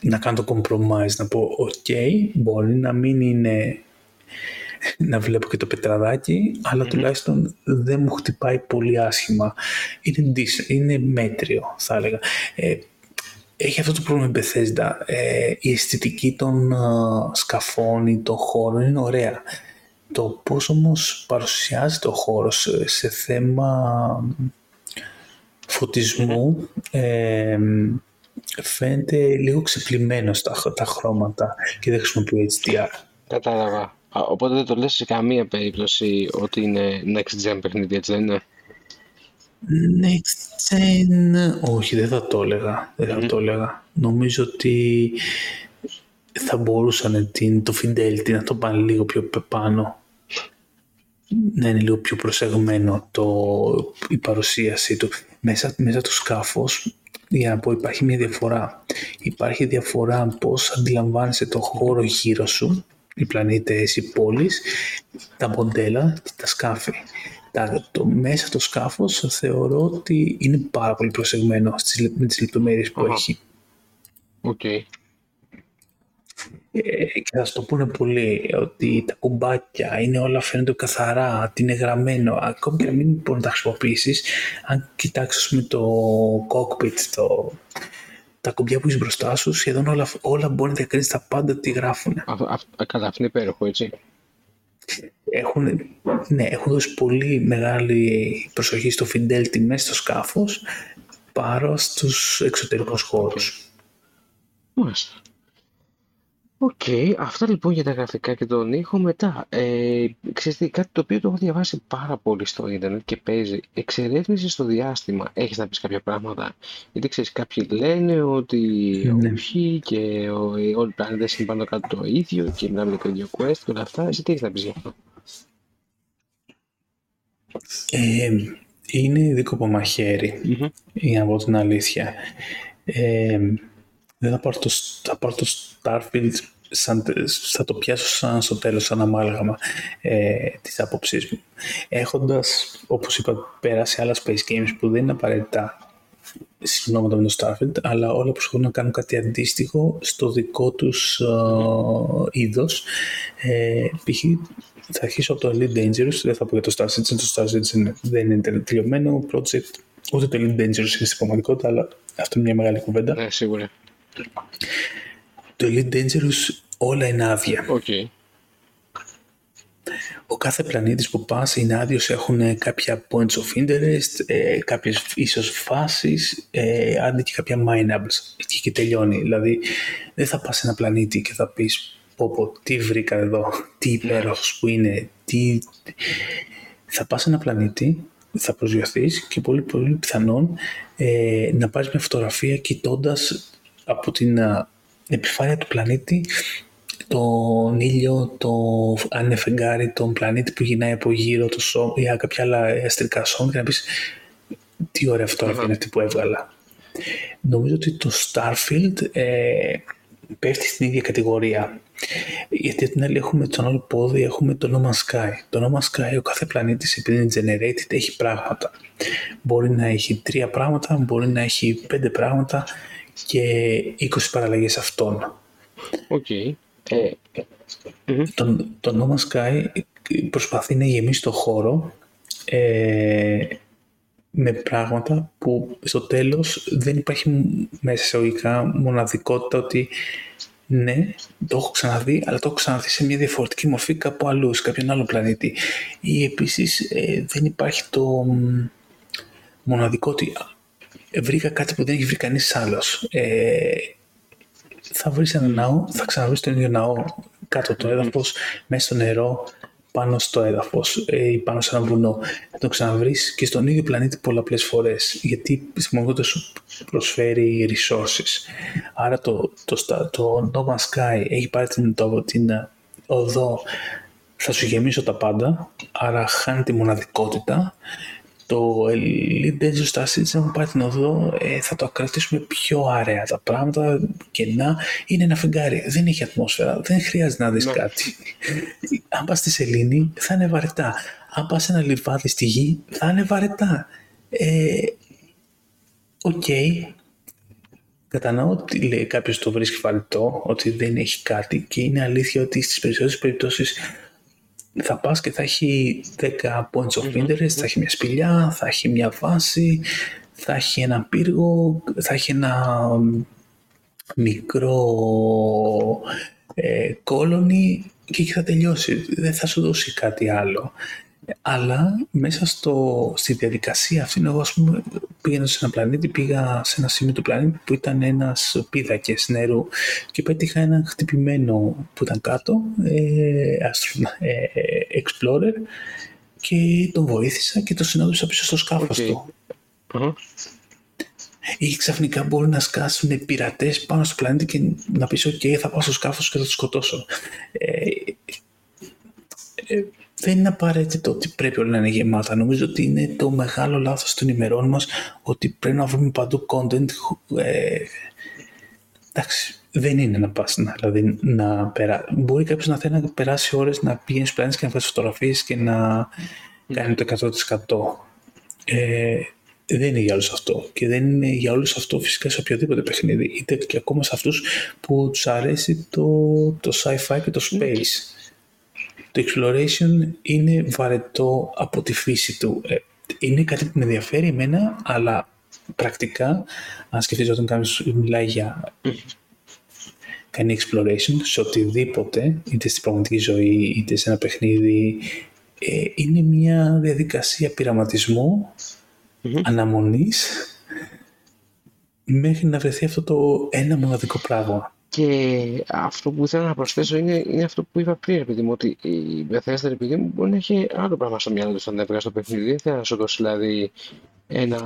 να κάνω το compromise, να πω ok, μπορεί να μην είναι να βλέπω και το πετραδάκι, αλλά τουλάχιστον δεν μου χτυπάει πολύ άσχημα. Είναι, είναι μέτριο, θα έλεγα. Ε, έχει αυτό το πρόβλημα η Bethesda. Ε, η αισθητική των σκαφών ή των χώρων είναι ωραία. Το πώς όμως παρουσιάζει το χώρος σε, θέμα φωτισμού ε, φαίνεται λίγο ξεπλημμένο στα τα χρώματα και δεν χρησιμοποιεί HDR. Κατάλαβα. Οπότε δεν το λες σε καμία περίπτωση ότι είναι next gen παιχνίδι, έτσι δεν είναι; Next gen, όχι δεν θα το έλεγα. Δεν θα το έλεγα. Νομίζω ότι θα μπορούσαν την, το Fidelity να το πάνε λίγο πιο πάνω. Να είναι λίγο πιο προσεγμένο το, η παρουσίασή του. Μέσα, μέσα το σκάφος, για να πω, υπάρχει μια διαφορά. Υπάρχει διαφορά πώς αντιλαμβάνεσαι το χώρο γύρω σου οι πλανήτες, οι πόλεις, τα μοντέλα και τα σκάφη. Τα, το, μέσα το σκάφος θεωρώ ότι είναι πάρα πολύ προσεγμένο στις, με τις λεπτομέρειες που έχει. OK. Okay. Ε, και θα σου το πούνε πολύ ότι τα κουμπάκια είναι όλα φαίνονται καθαρά, ότι είναι γραμμένο. Ακόμη και να μην μπορείς να τα χρησιμοποιήσεις, αν κοιτάξεις το cockpit, το, τα κουμπιά που έχεις μπροστά σου, σχεδόν όλα, όλα μπορεί να διακρίνει τα πάντα τι γράφουν. Κατά αυτήν υπέροχο, έτσι. Έχουν, ναι, έχουν δώσει πολύ μεγάλη προσοχή στο fidelity μέσα στο σκάφος παρά στους εξωτερικούς χώρους. Μάλιστα. OK, okay, αυτά λοιπόν για τα γραφικά και τον ήχο. Μετά, ε, ξέρετε, κάτι το οποίο το έχω διαβάσει πάρα πολύ στο ίντερνετ και παίζει. Εξερεύνηση στο διάστημα. Έχεις να πεις κάποια πράγματα; Γιατί ξέρεις, κάποιοι λένε ότι ναι. όχι και όλοι οι πλανήτες είναι πάνω κάτω το ίδιο και μιλάμε για το ίδιο quest και όλα αυτά. Εσύ τι έχεις να πεις γι' αυτό; Ε, είναι δίκοπο μαχαίρι, mm-hmm. για να πω την αλήθεια. Ε, δεν θα πάρω το, θα πάρω το Starfield σαν, θα το πιάσω σαν στο τέλος, σαν αμάλγαμα ε, της άποψής μου. Έχοντας, όπως είπα, πέρασει άλλα space games που δεν είναι απαραίτητα συγγνώματα με το Starfield, αλλά όλα προσπαθούν να κάνουν κάτι αντίστοιχο στο δικό τους uh, είδος. Ε, π.χ. θα αρχίσω από το Elite Dangerous, δεν θα πω για το Star Citizen, το Star Citizen δεν είναι τελειωμένο project, ούτε το Elite Dangerous είναι στην πραγματικότητα, αλλά αυτό είναι μια μεγάλη κουβέντα. Ναι, σίγουρα το Elite Dangerous όλα είναι άδεια. Okay. Ο κάθε πλανήτης που πας είναι άδειος, έχουν κάποια points of interest, ε, κάποιες ίσως φάσεις, ε, άντε και κάποια minables και, και τελειώνει. Δηλαδή δεν θα πας σε ένα πλανήτη και θα πεις πω πω τι βρήκα εδώ, τι υπέροχος που είναι, τι... Θα πας σε ένα πλανήτη, θα προσγειωθείς και πολύ πολύ πιθανόν ε, να πάρεις μια φωτογραφία κοιτώντας από την επιφάνεια του πλανήτη τον ήλιο, το, αν είναι φεγγάρι, τον πλανήτη που γυρνάει από γύρω, το σώμα ή κάποια άλλα αστρικά σώμα και να πεις τι ωραία φωτογραφία είναι αυτή που έβγαλα. Νομίζω ότι το Starfield ε, πέφτει στην ίδια κατηγορία. Γιατί από την άλλη έχουμε τον άλλο πόδι, έχουμε το No Man's Sky. Το No Man's Sky, ο κάθε πλανήτης επειδή είναι generated έχει πράγματα. Μπορεί να έχει τρία πράγματα, μπορεί να έχει πέντε πράγματα και 20 παραλλαγές αυτών. Okay. Ε, το, το No Man's Sky προσπαθεί να γεμίσει το χώρο ε, με πράγματα που στο τέλος δεν υπάρχει μέσα εισαγωγικά μοναδικότητα ότι ναι, το έχω ξαναδεί, αλλά το έχω ξαναδεί σε μια διαφορετική μορφή κάπου αλλού, σε κάποιον άλλο πλανήτη. Ή επίσης ε, δεν υπάρχει το μοναδικό ότι βρήκα κάτι που δεν έχει βρει κανείς άλλος. Ε, θα βρεις ένα ναό, θα ξαναβρεις τον ίδιο ναό κάτω το έδαφος, μέσα στο νερό, πάνω στο έδαφος ε, ή πάνω σε ένα βουνό. Θα το ξαναβρεις και στον ίδιο πλανήτη πολλαπλές φορές, γιατί η επιστημονικότητα σου προσφέρει resources. Άρα το, το, το, το No Man's Sky έχει πάρει την, το, την οδό θα σου γεμίσω τα πάντα, άρα χάνει τη μοναδικότητα. Το Elite Dangerous Star Citizen πάει την οδό, ε, θα το κρατήσουμε πιο άρεα τα πράγματα, κενά. Είναι ένα φεγγάρι, δεν έχει ατμόσφαιρα, δεν χρειάζεται να δεις ναι. κάτι. Αν πας στη Σελήνη θα είναι βαρετά. Αν πας σε ένα λιβάδι στη γη θα είναι βαρετά. Ε, OK, okay. Κατανοώ ότι λέει κάποιος το βρίσκει βαρετό, ότι δεν έχει κάτι και είναι αλήθεια ότι στις περισσότερες περιπτώσεις θα πας και θα έχει 10 points of interest, θα έχει μια σπηλιά, θα έχει μια βάση, θα έχει ένα πύργο, θα έχει ένα μικρό ε, και εκεί θα τελειώσει. Δεν θα σου δώσει κάτι άλλο αλλά μέσα στο, στη διαδικασία αυτή, εγώ ας πούμε πήγαινα σε ένα πλανήτη, πήγα σε ένα σημείο του πλανήτη που ήταν ένας πίδακες νερού και πέτυχα ένα χτυπημένο που ήταν κάτω, ε, ε, explorer και τον βοήθησα και τον συνόδευσα πίσω στο σκάφος okay. του. Uh-huh. Ή ξαφνικά μπορεί να σκάσουν πειρατές πάνω στο πλανήτη και να πεις «ΟΚ, θα πάω στο σκάφος και θα τους σκοτώσω». Ε, ε, δεν είναι απαραίτητο ότι πρέπει όλα να είναι γεμάτα. Νομίζω ότι είναι το μεγάλο λάθος των ημερών μας ότι πρέπει να βρούμε παντού content. Ε, εντάξει, δεν είναι να πας να, δηλαδή, να περά... Μπορεί κάποιος να θέλει να περάσει ώρες να πηγαίνεις στους πλανήτες και να βγάζεις φωτογραφίες και να κάνει το 100%. Ε, δεν είναι για όλους αυτό. Και δεν είναι για όλους αυτό φυσικά σε οποιοδήποτε παιχνίδι. Είτε και ακόμα σε αυτούς που τους αρέσει το, το sci-fi και το space. Το exploration είναι βαρετό από τη φύση του. Ε, είναι κάτι που με ενδιαφέρει εμένα, αλλά πρακτικά, αν σκεφτείς όταν κάποιος μιλάει για κάνει exploration σε οτιδήποτε, είτε στην πραγματική ζωή, είτε σε ένα παιχνίδι, ε, είναι μια διαδικασία πειραματισμού, mm-hmm. αναμονής, μέχρι να βρεθεί αυτό το ένα μοναδικό πράγμα. Και αυτό που ήθελα να προσθέσω είναι, είναι αυτό που είπα πριν, επειδή μου, ότι η Bethesda, επειδή μου, μπορεί να έχει άλλο πράγμα στο μυαλό του όταν έβγαλε στο παιχνίδι. Δεν θέλει να σου δώσει δηλαδή ένα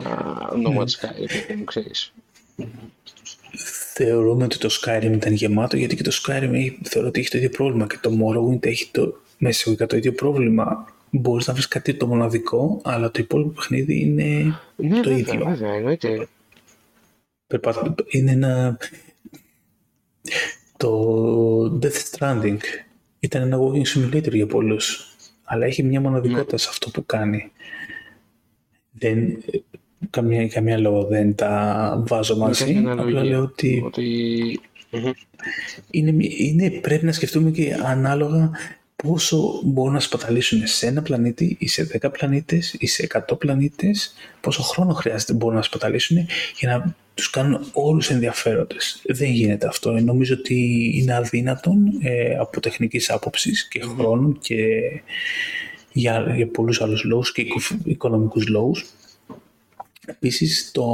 No Man's Sky, μου ξέρεις. Θεωρούμε ότι το Skyrim ήταν γεμάτο, γιατί και το Skyrim θεωρώ ότι έχει το ίδιο πρόβλημα και το Morrowind έχει το, μέσα το ίδιο πρόβλημα. Μπορείς να βρεις κάτι το μοναδικό, αλλά το υπόλοιπο παιχνίδι είναι ναι, το βέβαια, ίδιο. Βέβαια, εννοείται. Είναι ένα το Death Stranding ήταν ένα walking simulator για πολλούς, αλλά έχει μια μοναδικότητα ναι. σε αυτό που κάνει. Δεν, καμία, καμία λόγο δεν τα βάζω μαζί, απλά λέω ότι, ότι... Είναι, είναι, πρέπει να σκεφτούμε και ανάλογα πόσο μπορούν να σπαταλήσουν σε ένα πλανήτη ή σε 10 πλανήτες ή σε 100 πλανήτες, πόσο χρόνο χρειάζεται μπορούν να σπαταλήσουν για να τους κάνουν όλους ενδιαφέροντες. Δεν γίνεται αυτό. Νομίζω ότι είναι αδύνατον ε, από τεχνικής άποψης και χρόνου και για, για πολλούς άλλους λόγους και οικονομικούς λόγους. Επίσης, το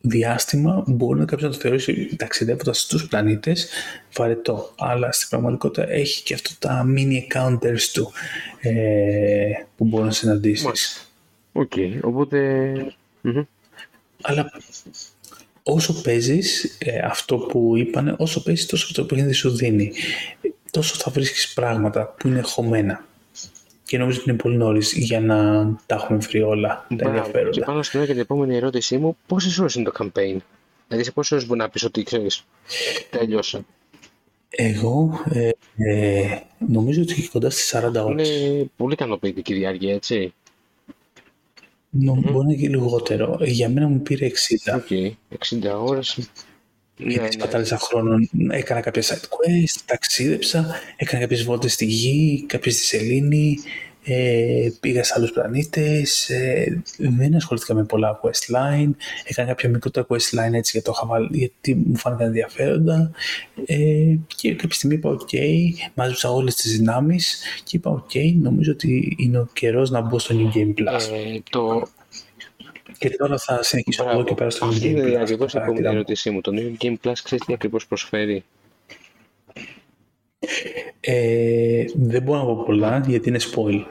διάστημα μπορεί να κάποιος να το θεωρήσει ταξιδεύοντας στους πλανήτες βαρετό, αλλά στην πραγματικότητα έχει και αυτό τα mini encounters του ε, που μπορείς να συναντήσεις. OK, okay, οπότε Αλλά όσο παίζεις ε, αυτό που είπανε, όσο παίζεις τόσο αυτό το παιχνίδι σου δίνει. Τόσο θα βρίσκεις πράγματα που είναι χωμένα. Και νομίζω ότι είναι πολύ νωρίς για να τα έχουμε βρει όλα τα ενδιαφέροντα. Και πάνω στην και την επόμενη ερώτησή μου, πόσες ώρες είναι το campaign; Δηλαδή, σε πόσες ώρες μπορεί να πεις ότι ξέρεις, τέλειωσε. Εγώ ε, ε, νομίζω ότι έχει κοντά στις 40 ώρες. Είναι πολύ ικανοποιητική διάρκεια, έτσι. No, mm-hmm. Μπορεί να είναι και λιγότερο. Για μένα μου πήρε 60. OK, okay. 60 ώρες. Γιατί ναι, σπατάλησα χρόνο. Έκανα κάποια side quest, ταξίδεψα, έκανα κάποιες βόλτες στη γη, κάποιες στη σελήνη, ε, πήγα σε άλλους πλανήτες, ε, δεν ασχολήθηκα με πολλά questline, έκανα κάποια μικρότερα questline έτσι για το χαβαλέ, γιατί μου φάνηκαν ενδιαφέροντα ε, και κάποια στιγμή είπα ok, μάζεψα όλες τις δυνάμεις και είπα ok, νομίζω ότι είναι ο καιρός να μπω στο New Game Plus. Ε, το, Και τώρα θα συνεχίσω από εδώ και πέρα στο New Αυτή Game είναι Plus. ακριβώς το η επόμενη χαρακτήρα μου. ερώτησή μου. Το New Game Plus ξέρεις τι ακριβώς προσφέρει; Ε, δεν μπορώ να πω πολλά γιατί είναι spoil.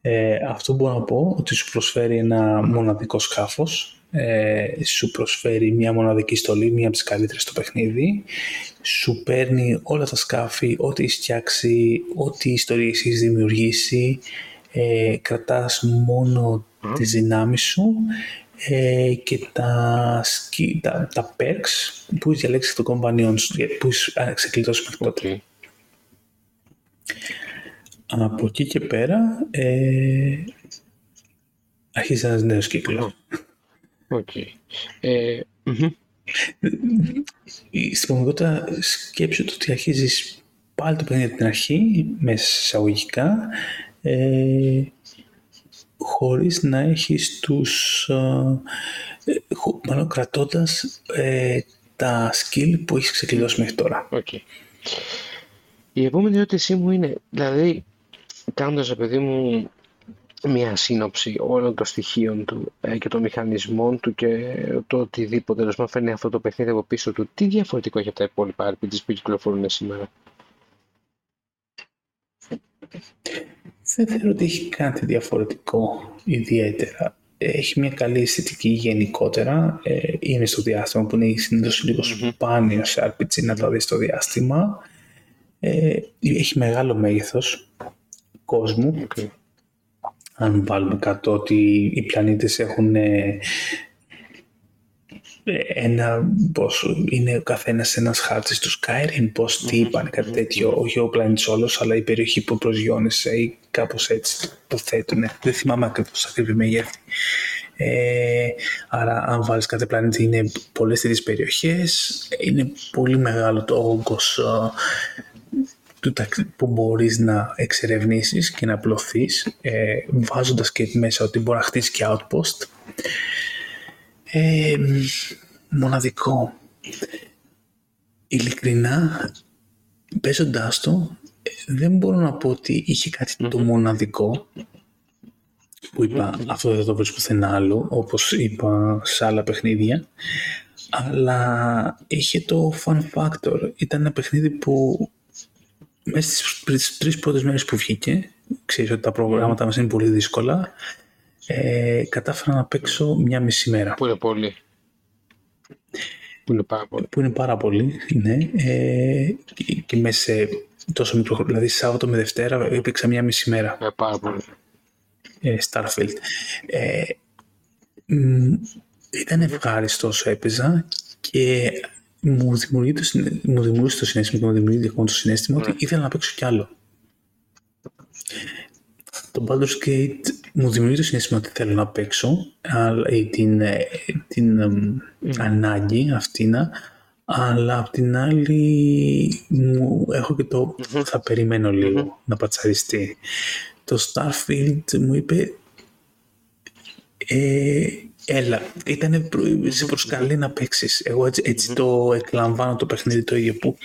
Ε, αυτό μπορώ να πω ότι σου προσφέρει ένα μοναδικό σκάφος, ε, σου προσφέρει μια μοναδική στολή, μια από τις καλύτερες στο παιχνίδι, σου παίρνει όλα τα σκάφη, ό,τι έχεις φτιάξει, ό,τι ιστορίες έχεις δημιουργήσει, ε, κρατάς μόνο Μμμ. τις δυνάμεις σου ε, και τα, ski- τα, τα perks που έχεις διαλέξει το companion σου, που έχεις α, ξεκλειδώσει μέχρι τότε. Οκ. Από εκεί και πέρα ε, αρχίζει ένας νέος κύκλος. Οκ. Ε, μμμ. Η- Στην πραγματικότητα σκέψου το ότι αρχίζεις πάλι το παιχνίδι από την αρχή, μες εισαγωγικά, ε, χωρίς να έχεις τους... Ε, ε, χω- μάλλον κρατώντας ε, τα skill που έχεις ξεκλειδώσει μέχρι τώρα. Οκ. Η επόμενη ερώτησή μου είναι, δηλαδή, κάνοντας, παιδί μου, μια σύνοψη όλων των στοιχείων του ε, και των μηχανισμών του και το οτιδήποτε τέλος πάντων φέρνει αυτό το παιχνίδι από πίσω του, τι διαφορετικό έχει από τα υπόλοιπα RPGs που κυκλοφορούν σήμερα; Δεν θεωρώ ότι έχει κάτι διαφορετικό ιδιαίτερα. Έχει μια καλή αισθητική γενικότερα. Ε, είναι στο διάστημα που είναι συνήθως λίγο σπάνιος σε RPG να το δεις στο διάστημα. Ε, έχει μεγάλο μέγεθος κόσμου. Οκ. Αν βάλουμε κάτω ότι οι πλανήτες έχουν ε, ένα, πώς είναι ο καθένας ένας χάρτης του Skyrim, πώς τι είπαν, κάτι τέτοιο, όχι ο πλανήτης όλος, αλλά η περιοχή που προσγειώνεσαι ή κάπως έτσι το θέτουν. Δεν θυμάμαι ακριβώς ακριβή μεγέθη. Ε, άρα αν βάλεις κάθε πλανήτη είναι πολλές τέτοιες περιοχές, είναι πολύ μεγάλο το όγκος ε, του ταξι- που μπορείς να εξερευνήσεις και να απλωθείς ε, βάζοντας και μέσα ότι μπορεί να χτίσει και outpost. Ε, μοναδικό. Ειλικρινά παίζοντάς το ε, δεν μπορώ να πω ότι είχε κάτι το μοναδικό που είπα αυτό δεν το βρίσκω πουθενά άλλο όπως είπα σε άλλα παιχνίδια. Αλλά είχε το fun factor. Ήταν ένα παιχνίδι που μέσα στις πρι- τρεις πρώτες μέρες που βγήκε, ξέρεις ότι τα προγράμματα μας είναι πολύ δύσκολα, ε, κατάφερα να παίξω μια μισή μέρα. Που είναι πολύ. Που είναι πάρα πολύ. Που είναι πάρα πολύ, ναι. Ε, και, και μέσα σε τόσο μικρό χρόνο, δηλαδή Σάββατο με Δευτέρα έπαιξα μια μισή μέρα Ε, πάρα πολύ. ε, Starfield. Ε, μ, ήταν ευχάριστος όσο έπαιζα και μου δημιουργεί το, συνε- μου δημιούργησε το συνέστημα και μου δημιουργεί ακόμα το συνέστημα ότι ήθελα να παίξω κι άλλο. Το Baldur's Gate μου δημιουργεί το συνέστημα ότι θέλω να παίξω αλλά, ή την, ε, την εμ, ανάγκη αυτήν αλλά απ' την άλλη μου έχω και το θα περιμένω λίγο να πατσαριστεί. Το Starfield μου είπε ε, έλα, ήταν σε προσκαλεί να παίξεις. Εγώ έτσι, έτσι το εκλαμβάνω το παιχνίδι το ίδιο που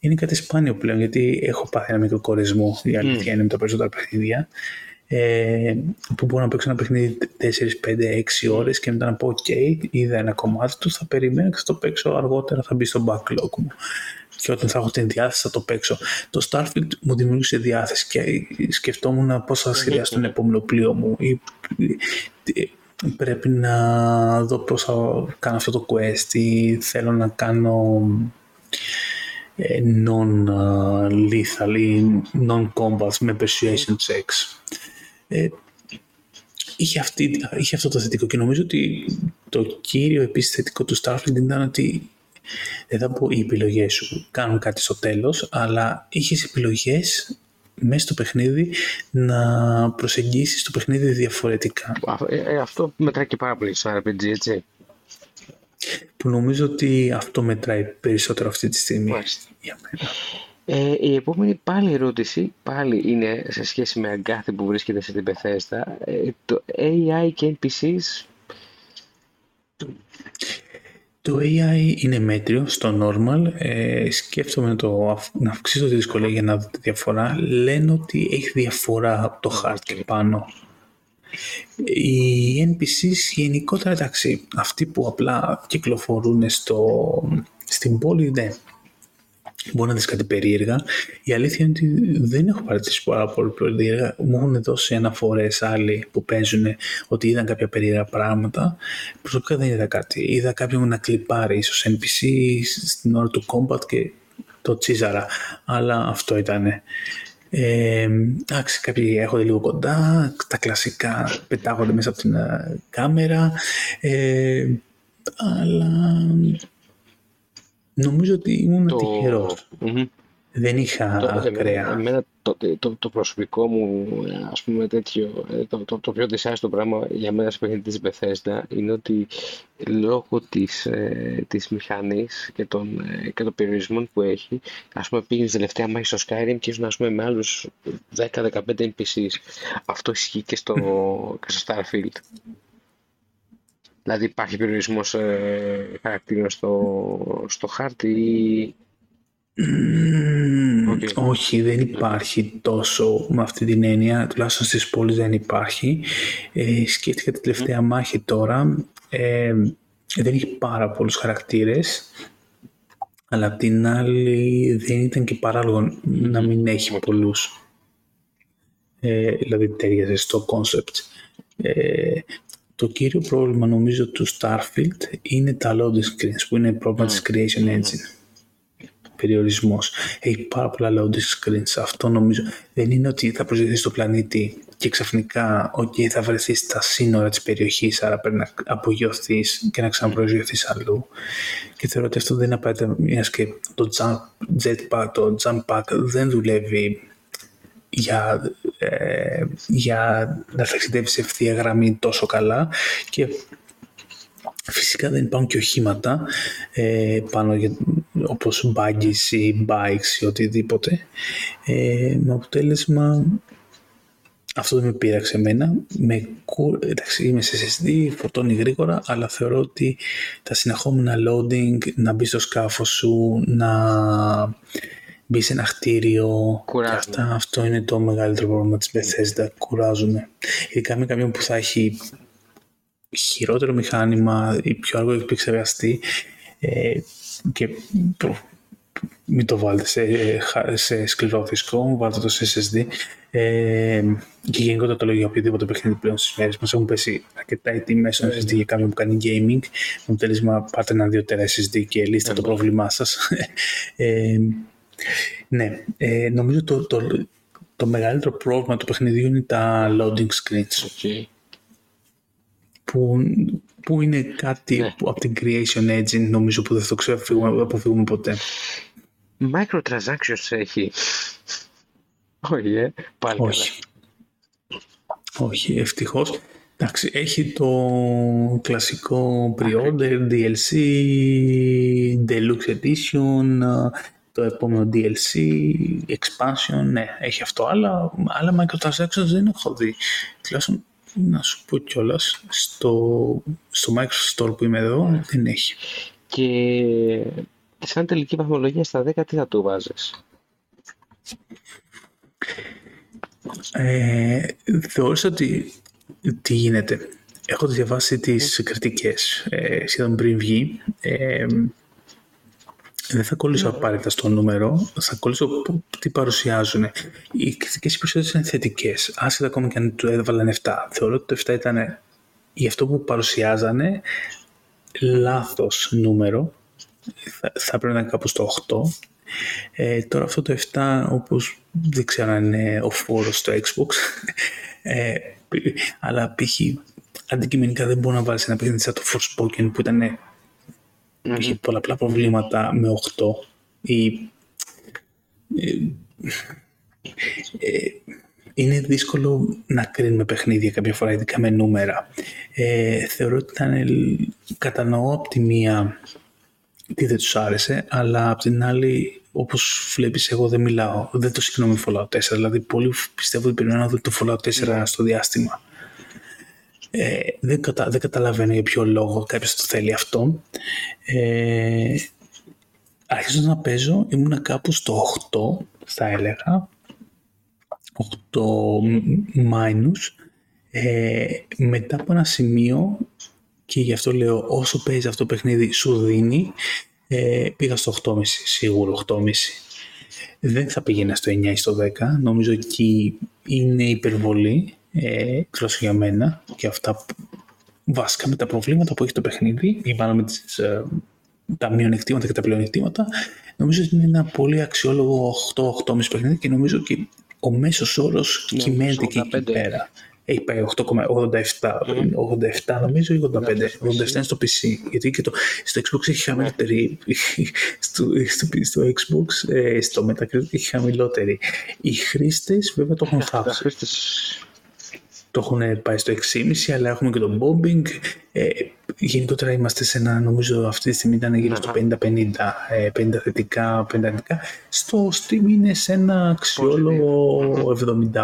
είναι κάτι σπάνιο πλέον γιατί έχω πάθει ένα μικρό κορεσμό. Η αλήθεια είναι με τα περισσότερα παιχνίδια. Ε, που μπορώ να παίξω ένα παιχνίδι 4, 5, 6 ώρες και μετά να πω ok, είδα ένα κομμάτι του, θα περιμένω και θα το παίξω αργότερα, θα μπει στο backlog μου και όταν θα έχω την διάθεση θα το παίξω. Το Starfield μου δημιούργησε διάθεση και σκεφτόμουν πώς θα σχεδιάσω τον επόμενο πλοίο μου ή τι- πρέπει να δω πώς θα κάνω αυτό το quest ή θέλω να κάνω ε, non-lethal ή non-combat με persuasion checks. Ε, είχε, αυτή, είχε αυτό το θετικό και νομίζω ότι το κύριο επίσης θετικό του Starfield ήταν ότι δεν θα πω οι επιλογές σου κάνουν κάτι στο τέλος, αλλά είχες επιλογές μέσα στο παιχνίδι να προσεγγίσεις το παιχνίδι διαφορετικά. Α, ε, ε, αυτό μετράει και πάρα πολύ στο RPG, έτσι. Που νομίζω ότι αυτό μετράει περισσότερο αυτή τη στιγμή Μάλιστα. για μένα. Ε, η επόμενη πάλι ερώτηση, πάλι είναι σε σχέση με αγκάθι που βρίσκεται σε την Bethesda. Ε, το AI και NPCs, Το AI είναι μέτριο στο normal. Ε, σκέφτομαι να, το, αυ- να αυξήσω τη δυσκολία για να δω τη διαφορά. Λένε ότι έχει διαφορά από το hard και πάνω. Οι NPCs γενικότερα, εντάξει, αυτοί που απλά κυκλοφορούν στο, στην πόλη, ναι, μπορεί να δεις κάτι περίεργα. Η αλήθεια είναι ότι δεν έχω παρατηρήσει πάρα πολύ περίεργα. Μου έχουν δώσει αναφορές άλλοι που παίζουν ότι είδαν κάποια περίεργα πράγματα. Προσωπικά δεν είδα κάτι. Είδα κάποιον να κλιπάρει ίσως NPC στην ώρα του combat και το τσίζαρα. Αλλά αυτό ήταν. Ε, εντάξει, κάποιοι έρχονται λίγο κοντά, τα κλασικά πετάγονται μέσα από την ε, κάμερα, ε, αλλά Νομίζω ότι ήμουν το... τυχερός. Mm-hmm. Δεν είχα το, ακραία. Εμένα το, το, το, προσωπικό μου, ας πούμε τέτοιο, ε, το, το, το πιο δυσάρεστο πράγμα για μένα σε παιχνίδι της Bethesda είναι ότι λόγω της, ε, της μηχανής και των, ε, και των περιορισμών που έχει, ας πούμε πήγαινες τελευταία μάχη στο Skyrim και ήσουν ας πούμε με άλλους 10-15 NPCs. Αυτό ισχύει και στο, και στο Starfield. Δηλαδή υπάρχει περιορισμός ε, χαρακτήρων στο, στο χάρτη ή... Όχι, δεν υπάρχει τόσο με αυτή την έννοια, τουλάχιστον στις πόλεις δεν υπάρχει. Ε, σκέφτηκα τη τελευταία μάχη τώρα, ε, δεν έχει πάρα πολλούς χαρακτήρες, αλλά απ' την άλλη δεν ήταν και παράλογο να μην έχει πολλούς. Ε, δηλαδή ταιριάζει στο concept. Ε, το κύριο πρόβλημα νομίζω του Starfield είναι τα loading screens που είναι πρόβλημα της Creation Engine. Περιορισμός. Έχει πάρα πολλά loading screens. Αυτό νομίζω δεν είναι ότι θα προσδεθείς στο πλανήτη και ξαφνικά okay, θα βρεθείς στα σύνορα της περιοχής άρα πρέπει να απογειωθείς και να ξαναπροσγειωθείς αλλού. Και θεωρώ ότι αυτό δεν είναι απαραίτητα μιας και το jump, jetpack, το jump pack δεν δουλεύει για, ε, για να ταξιδεύει σε ευθεία γραμμή τόσο καλά και Φυσικά δεν υπάρχουν και οχήματα ε, πάνω για, όπως buggies ή bikes ή οτιδήποτε. Ε, με αποτέλεσμα αυτό δεν με πείραξε εμένα. Με, εντάξει, είμαι σε SSD, φορτώνει γρήγορα, αλλά θεωρώ ότι τα συνεχόμενα loading, να μπει στο σκάφος σου, να μπει σε ένα χτίριο. Και αυτά, αυτό είναι το μεγαλύτερο πρόβλημα της Bethesda. Κουράζουν. Ειδικά με κάποιον που θα έχει χειρότερο μηχάνημα ή πιο αργό επεξεργαστή ε, και μην το βάλετε σε, σε σκληρό δίσκο, βάλτε το σε SSD. Ε, και γενικότερα το λέω για οποιοδήποτε παιχνίδι πλέον στις μέρες μας έχουν πέσει αρκετά οι τιμές στο SSD για κάποιον που κάνει gaming. Με αποτέλεσμα, πάρτε ένα 2 τερά SSD και λύστε το πρόβλημά σας. Ε, ναι, ε, νομίζω το, το, το μεγαλύτερο πρόβλημα του παιχνιδιού είναι τα loading screens. Okay. Που, που είναι κάτι ναι. που από την Creation Engine νομίζω που δεν θα το ξεφύγουμε, αποφύγουμε ποτέ. Microtransactions έχει. Όχι, ε, πάλι Όχι. Όχι, ευτυχώς. Εντάξει, έχει το κλασικό pre-order, DLC, Deluxe Edition, το επόμενο DLC, expansion, ναι, έχει αυτό, αλλά άλλα microtransactions δεν έχω δει. Τουλάχιστον να σου πω κιόλας, στο, στο Microsoft Store που είμαι εδώ δεν έχει. Και σαν τελική βαθμολογία στα 10 τι θα του βάζεις; Ε, θεώρησα ότι τι γίνεται. Έχω διαβάσει τις κριτικές ε, σχεδόν πριν βγει. Ε, δεν θα κολλήσω απαραίτητα στο νούμερο, θα κολλήσω τι παρουσιάζουν. Οι κριτικέ οι είναι θετικές. Άσχετα ακόμα και αν του έβαλαν 7. Θεωρώ ότι το 7 ήταν για αυτό που παρουσιάζανε λάθος νούμερο. Θα, θα πρέπει να είναι κάπου στο 8. Ε, τώρα αυτό το 7, όπως δεν ξέρω αν είναι ο φόρος στο Xbox, ε, αλλά π.χ. αντικειμενικά δεν μπορεί να βάλεις ένα παιχνίδι σαν το Forspoken που ήταν mm-hmm. είχε πολλαπλά προβλήματα με 8 ή ε, ε, είναι δύσκολο να κρίνουμε παιχνίδια κάποια φορά, ειδικά με νούμερα. Ε, θεωρώ ότι ήταν, κατανοώ από τη μία τι δεν τους άρεσε, αλλά από την άλλη, όπως βλέπεις, εγώ δεν μιλάω, δεν το συγκρινώ με Fallout 4, δηλαδή πολλοί πιστεύω ότι περιμένω να δω το Fallout 4 στο διάστημα. Ε, δεν, κατα, δεν καταλαβαίνω για ποιο λόγο κάποιος το θέλει αυτό. Ε, αρχίζω να παίζω, ήμουνα κάπου στο 8, θα έλεγα. 8 minus. Ε, μετά από ένα σημείο, και γι' αυτό λέω όσο παίζει αυτό το παιχνίδι σου δίνει, ε, πήγα στο 8,5, σίγουρο 8,5. Δεν θα πήγαινα στο 9 ή στο 10. Νομίζω εκεί είναι υπερβολή, ε, για μένα, και αυτά που, βασικά με τα προβλήματα που έχει το παιχνίδι, ή μάλλον με τις, ε, τα μειονεκτήματα και τα πλεονεκτήματα, νομίζω ότι είναι ένα πολύ αξιόλογο 8-8,5 παιχνίδι και νομίζω ότι ο μέσος όρος ναι, κυμαίνεται και εκεί πέρα. Έχει πάει 8,87 87 νομίζω ή 85. 87 είναι στο PC. Γιατί και το, στο Xbox έχει χαμηλότερη. στο, στο, στο Xbox, ε, στο Metacritic έχει χαμηλότερη. Οι χρήστες βέβαια το έχουν θάψει το έχουν πάει στο 6,5 αλλά έχουμε και το bombing. Ε, γενικότερα είμαστε σε ένα, νομίζω αυτή τη στιγμή ήταν γύρω στο 50-50, 50 ε, θετικά, 50 αρνητικά. Στο Steam είναι σε ένα αξιόλογο 76,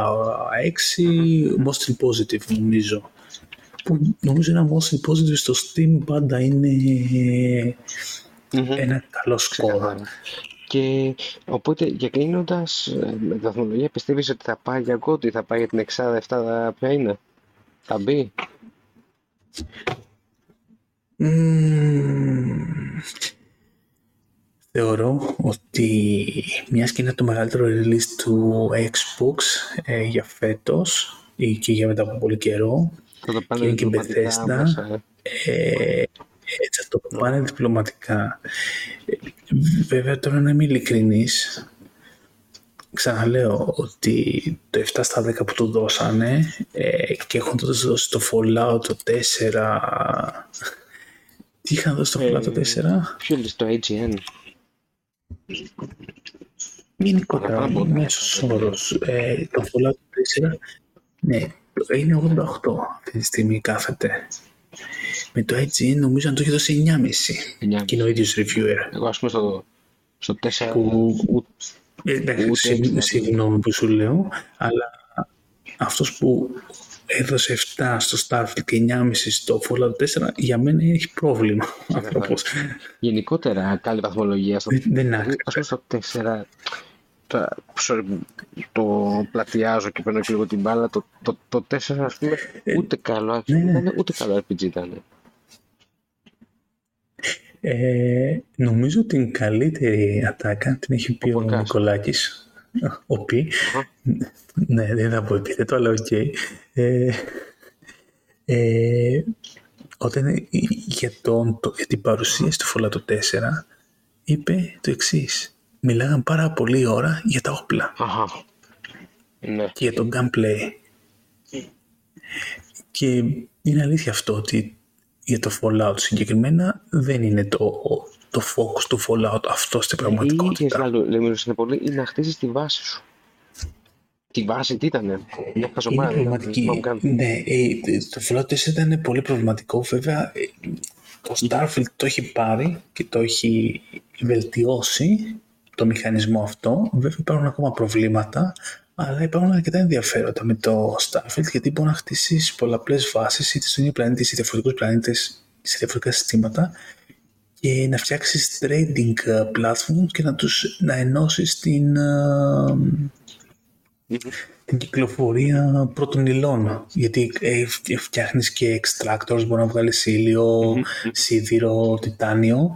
mostly positive νομίζω. Που νομίζω ένα mostly positive στο Steam πάντα ένα καλό σκορ. Και οπότε για κλείνοντα, ε, με βαθμολογία πιστεύεις ότι θα πάει για κότι, θα πάει για την εξάδα, εφτάδα, ποια είναι, θα μπει; θεωρώ ότι μια και είναι το μεγαλύτερο release του Xbox ε, για φέτος ή και για μετά από πολύ καιρό και είναι και Bethesda ε, έτσι θα το πάνε διπλωματικά. Βέβαια τώρα να είμαι ειλικρινής, ξαναλέω ότι το 7 στα 10 που του δώσανε ε, και έχουν τότε δώσει το Fallout το 4 τι είχαν δώσει το Fallout το 4 Ποιο είναι το AGN Γενικότερα, μέσος όρος ε, το Fallout το 4 ναι, είναι 88 αυτή τη στιγμή κάθεται με το IGN νομίζω αν το έχει δώσει 9,5 και είναι ο ίδιος reviewer. Εγώ ας πούμε στο, στο 4... Που, εντάξει, συγγνώμη που σου λέω, αλλά αυτός που έδωσε 7 στο Starfield και 9,5 στο Fallout 4, για μένα έχει πρόβλημα άνθρωπος. Γενικότερα, καλή βαθμολογία στο δεν, δεν Ας πούμε στο 4, το, το πλατιάζω και παίρνω και λίγο την μπάλα, το, το, το 4 ας πούμε, ε, ούτε καλό, ναι, ναι. ούτε καλό RPG ήταν. Ε, νομίζω την καλύτερη ατάκα την έχει πει ο, ο Νικολάκης. Ο Πι. Ναι, δεν θα πω επίθετο, αλλά οκ. Ε, ε, όταν για, τον, το, για την παρουσίαση του Fallout 4 είπε το εξής. Μιλάγαν πάρα πολύ ώρα για τα όπλα. Αχα. Ναι. Και για το gameplay. Και είναι αλήθεια αυτό ότι για το Fallout συγκεκριμένα δεν είναι το, το focus του Fallout αυτό στην πραγματικότητα. Ή, άλλο, λέμε είναι πολύ, είναι να χτίσεις τη βάση σου. Τη βάση τι ήταν, μια χαζομάρα. Είναι προβληματική. Ναι, ε, το Fallout 4 ήταν πολύ προβληματικό. Βέβαια, ε, το Starfield το έχει πάρει και το έχει βελτιώσει το μηχανισμό αυτό. Βέβαια υπάρχουν ακόμα προβλήματα, αλλά υπάρχουν αρκετά ενδιαφέροντα με το Starfield γιατί μπορεί να χτίσει πολλαπλές βάσεις είτε στον ίδιο πλανήτη, είτε σε διαφορετικούς πλανήτες, σε διαφορετικά συστήματα και να φτιάξεις trading ε, platforms και να τους να ενώσεις την, ε, την κυκλοφορία πρώτων υλών. Γιατί ε, φτιάχνεις και extractors, μπορεί να βγάλεις ήλιο, σίδηρο, τιτάνιο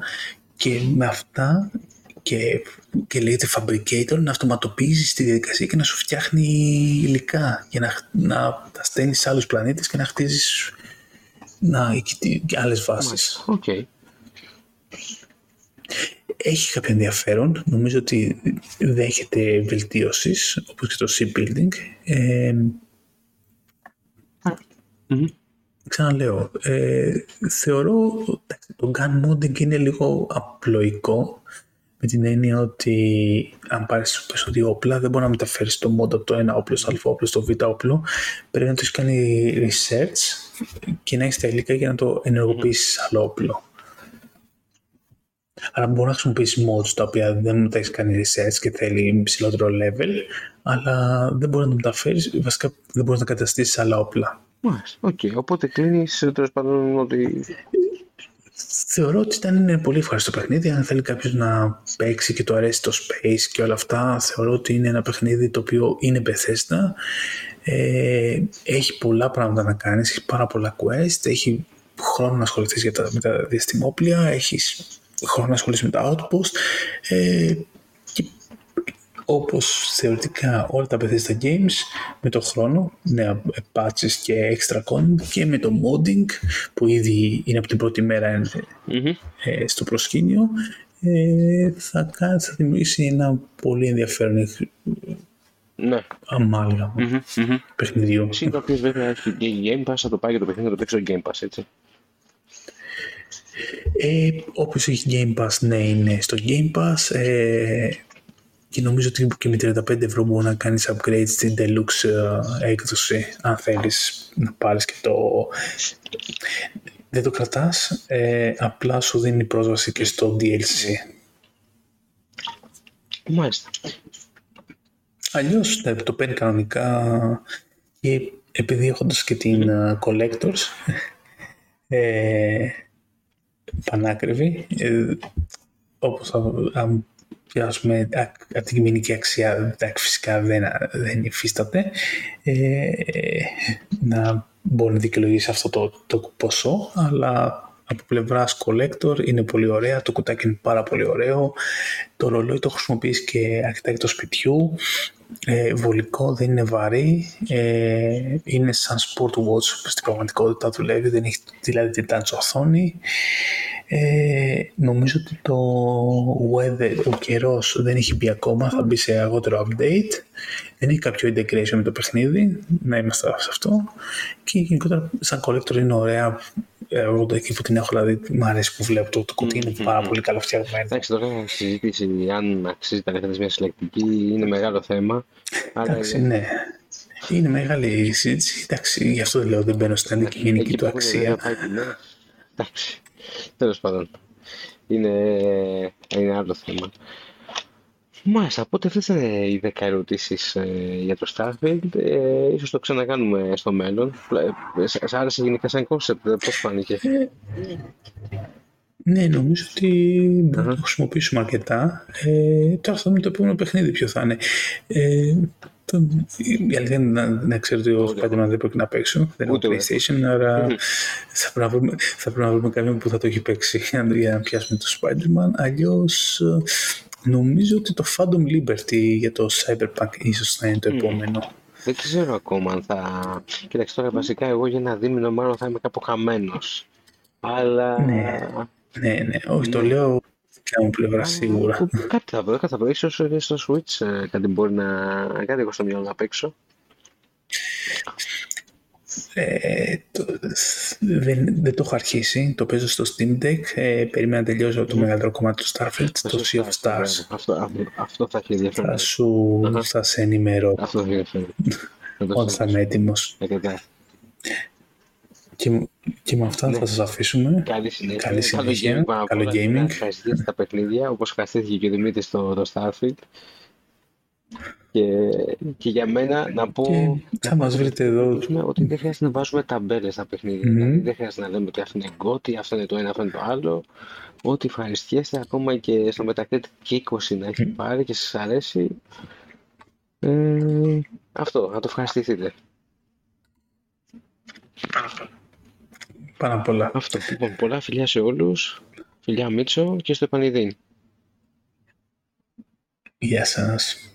και με αυτά και, και λέγεται fabricator να αυτοματοποιήσει τη διαδικασία και να σου φτιάχνει υλικά για να, να τα στέλνεις σε άλλους πλανήτες και να χτίζεις να, και άλλες βάσεις. Okay. Έχει κάποιο ενδιαφέρον. Νομίζω ότι δέχεται βελτίωσεις, όπως και το shipbuilding. Ε, mm-hmm. Ξαναλέω, ε, θεωρώ το gun modding είναι λίγο απλοϊκό με την έννοια ότι αν πάρεις πες ότι όπλα δεν μπορεί να μεταφέρεις το mod από το ένα όπλο στο α όπλο στο β όπλο πρέπει να το έχεις κάνει research και να έχεις τα υλικά για να το ενεργοποιήσεις άλλο όπλο. Άρα μπορεί να χρησιμοποιήσεις mods τα οποία δεν τα έχεις κάνει research και θέλει ψηλότερο level, αλλά δεν μπορεί να το μεταφέρεις, βασικά δεν μπορείς να καταστήσεις άλλα όπλα. Μάλιστα. OK. Okay. Οπότε κλείνει τέλος πάντων ότι θεωρώ ότι ήταν είναι πολύ ευχαριστώ παιχνίδι. Αν θέλει κάποιος να παίξει και το αρέσει το space και όλα αυτά, θεωρώ ότι είναι ένα παιχνίδι το οποίο είναι Bethesda. Ε, έχει πολλά πράγματα να κάνεις, έχει πάρα πολλά quest, έχει χρόνο να ασχοληθείς για τα, με τα διαστημόπλια, έχεις χρόνο να ασχοληθείς με τα outpost ε, και όπως θεωρητικά όλα τα Bethesda Games με το χρόνο, νέα patches και extra content και με το modding που ήδη είναι από την πρώτη μέρα ε, στο προσκήνιο ε, θα, κάνει, θα δημιουργήσει ένα πολύ ενδιαφέρον ναι. αμάλγαμα mm-hmm, mm-hmm. παιχνιδιού. Εσύ το οποίο βέβαια έχει Game Pass, θα το πάει και το παιχνίδι, θα το παίξει στο Game Pass, έτσι. Ε, όποιος έχει Game Pass, ναι, είναι στο Game Pass. Ε, και νομίζω ότι και με 35 ευρώ μπορεί να κάνεις upgrade στην Deluxe ε, έκδοση, αν θέλεις να πάρεις και το... Δεν το κρατάς, ε, απλά σου δίνει πρόσβαση και στο DLC. Μάλιστα. Αλλιώς ναι, το παίρνει κανονικά και επειδή έχοντας και την uh, Collectors ε, πανάκριβη, ε, όπως θα, αν πιάσουμε αντικειμενική αξία, εντάξει, φυσικά δεν, δεν υφίσταται, ε, να μπορεί να δικαιολογήσει αυτό το, το ποσό, αλλά από πλευρά collector είναι πολύ ωραία, το κουτάκι είναι πάρα πολύ ωραίο, το ρολόι το χρησιμοποιείς και αρχιτέκτο σπιτιού, ε, βολικό, δεν είναι βαρύ, ε, είναι σαν sport watch στην πραγματικότητα δουλεύει, δεν έχει δηλαδή την touch οθόνη. Ε, νομίζω ότι το weather, ο καιρός δεν έχει μπει ακόμα, θα μπει σε αργότερο update. Δεν έχει κάποιο integration με το παιχνίδι, να είμαστε σε αυτό. Και γενικότερα σαν collector είναι ωραία. Εγώ εκεί που την έχω, δηλαδή, μου αρέσει που βλέπω το, το κουτί, είναι πάρα πολύ καλό φτιαγμένο. Εντάξει, τώρα η συζήτηση αν αξίζει τα λεφτά μια συλλεκτική είναι μεγάλο θέμα. Εντάξει, ναι. Είναι μεγάλη η συζήτηση. Εντάξει, γι' αυτό δεν λέω δεν μπαίνω στην αντικειμενική του αξία. Εντάξει. Τέλος πάντων. Είναι, είναι άλλο θέμα. Μάλιστα, οπότε αυτές ήταν οι 10 ερωτήσεις ε, για το Starfield. Ε, ίσως το ξανακάνουμε στο μέλλον. Ε, Σ' άρεσε γενικά σαν κόνσεπτ, πώς φάνηκε; Ναι, νομίζω ότι μπορούμε να το χρησιμοποιήσουμε αρκετά. Ε, τώρα θα δούμε το επόμενο παιχνίδι ποιο θα είναι. Ε, το, η αλήθεια είναι να, να ξέρω ότι ο Spider-Man δεν πρέπει να παίξω. Δεν έχω PlayStation, άρα θα πρέπει, να βρούμε, θα πρέπει να βρούμε κάποιον που θα το έχει παίξει για να πιάσουμε το Spider-Man. Αλλιώς νομίζω ότι το Phantom Liberty για το Cyberpunk ίσως θα είναι το επόμενο. Δεν ξέρω ακόμα αν θα... Κοίταξε τώρα βασικά εγώ για ένα δίμηνο μάλλον θα είμαι κάπου χαμένος. Αλλά... Ναι, ναι, ναι. όχι το ναι. λέω δικιά μου πλευρά σίγουρα. Κάτι θα βρω, κάτι θα βρω. Ίσως στο Switch ε, κάτι μπορεί να... Κάτι έχω στο μυαλό να παίξω. Ε, το, δεν, δεν το έχω αρχίσει. Το παίζω στο Steam Deck. Ε, περίμενα να τελειώσω το μεγαλύτερο κομμάτι του Starfield, το Sea of Stars. Αυτό, αυτό, θα έχει ενδιαφέρον. Θα σου θα σε ενημερώ. Αυτό θα έχει Όταν θα είμαι έτοιμος. Και, και με αυτά ναι. θα σας αφήσουμε. Καλή συνέχεια. Καλή συνέχεια. Καλό gaming. Ευχαριστείτε τα παιχνίδια, όπως ευχαριστήθηκε και ο Δημήτρης στο, το Starfield. Και, και για μένα να πω. Και θα μας βρείτε εδώ. Ότι δεν χρειάζεται να βάζουμε ταμπέλες στα παιχνίδια. Mm-hmm. Δηλαδή δεν χρειάζεται να λέμε ότι αυτό είναι γκότι, αυτό είναι το ένα, αυτό είναι το άλλο. Ό,τι ευχαριστιέστε, ακόμα και στο Metacritic και 20 να έχει πάρει και σας αρέσει. Ε, αυτό, να το ευχαριστηθείτε. Πάρα πολλά. Αυτό. Λοιπόν, πολλά φιλιά σε όλους. Φιλιά Μίτσο και στο επανειδήν. Γεια σας.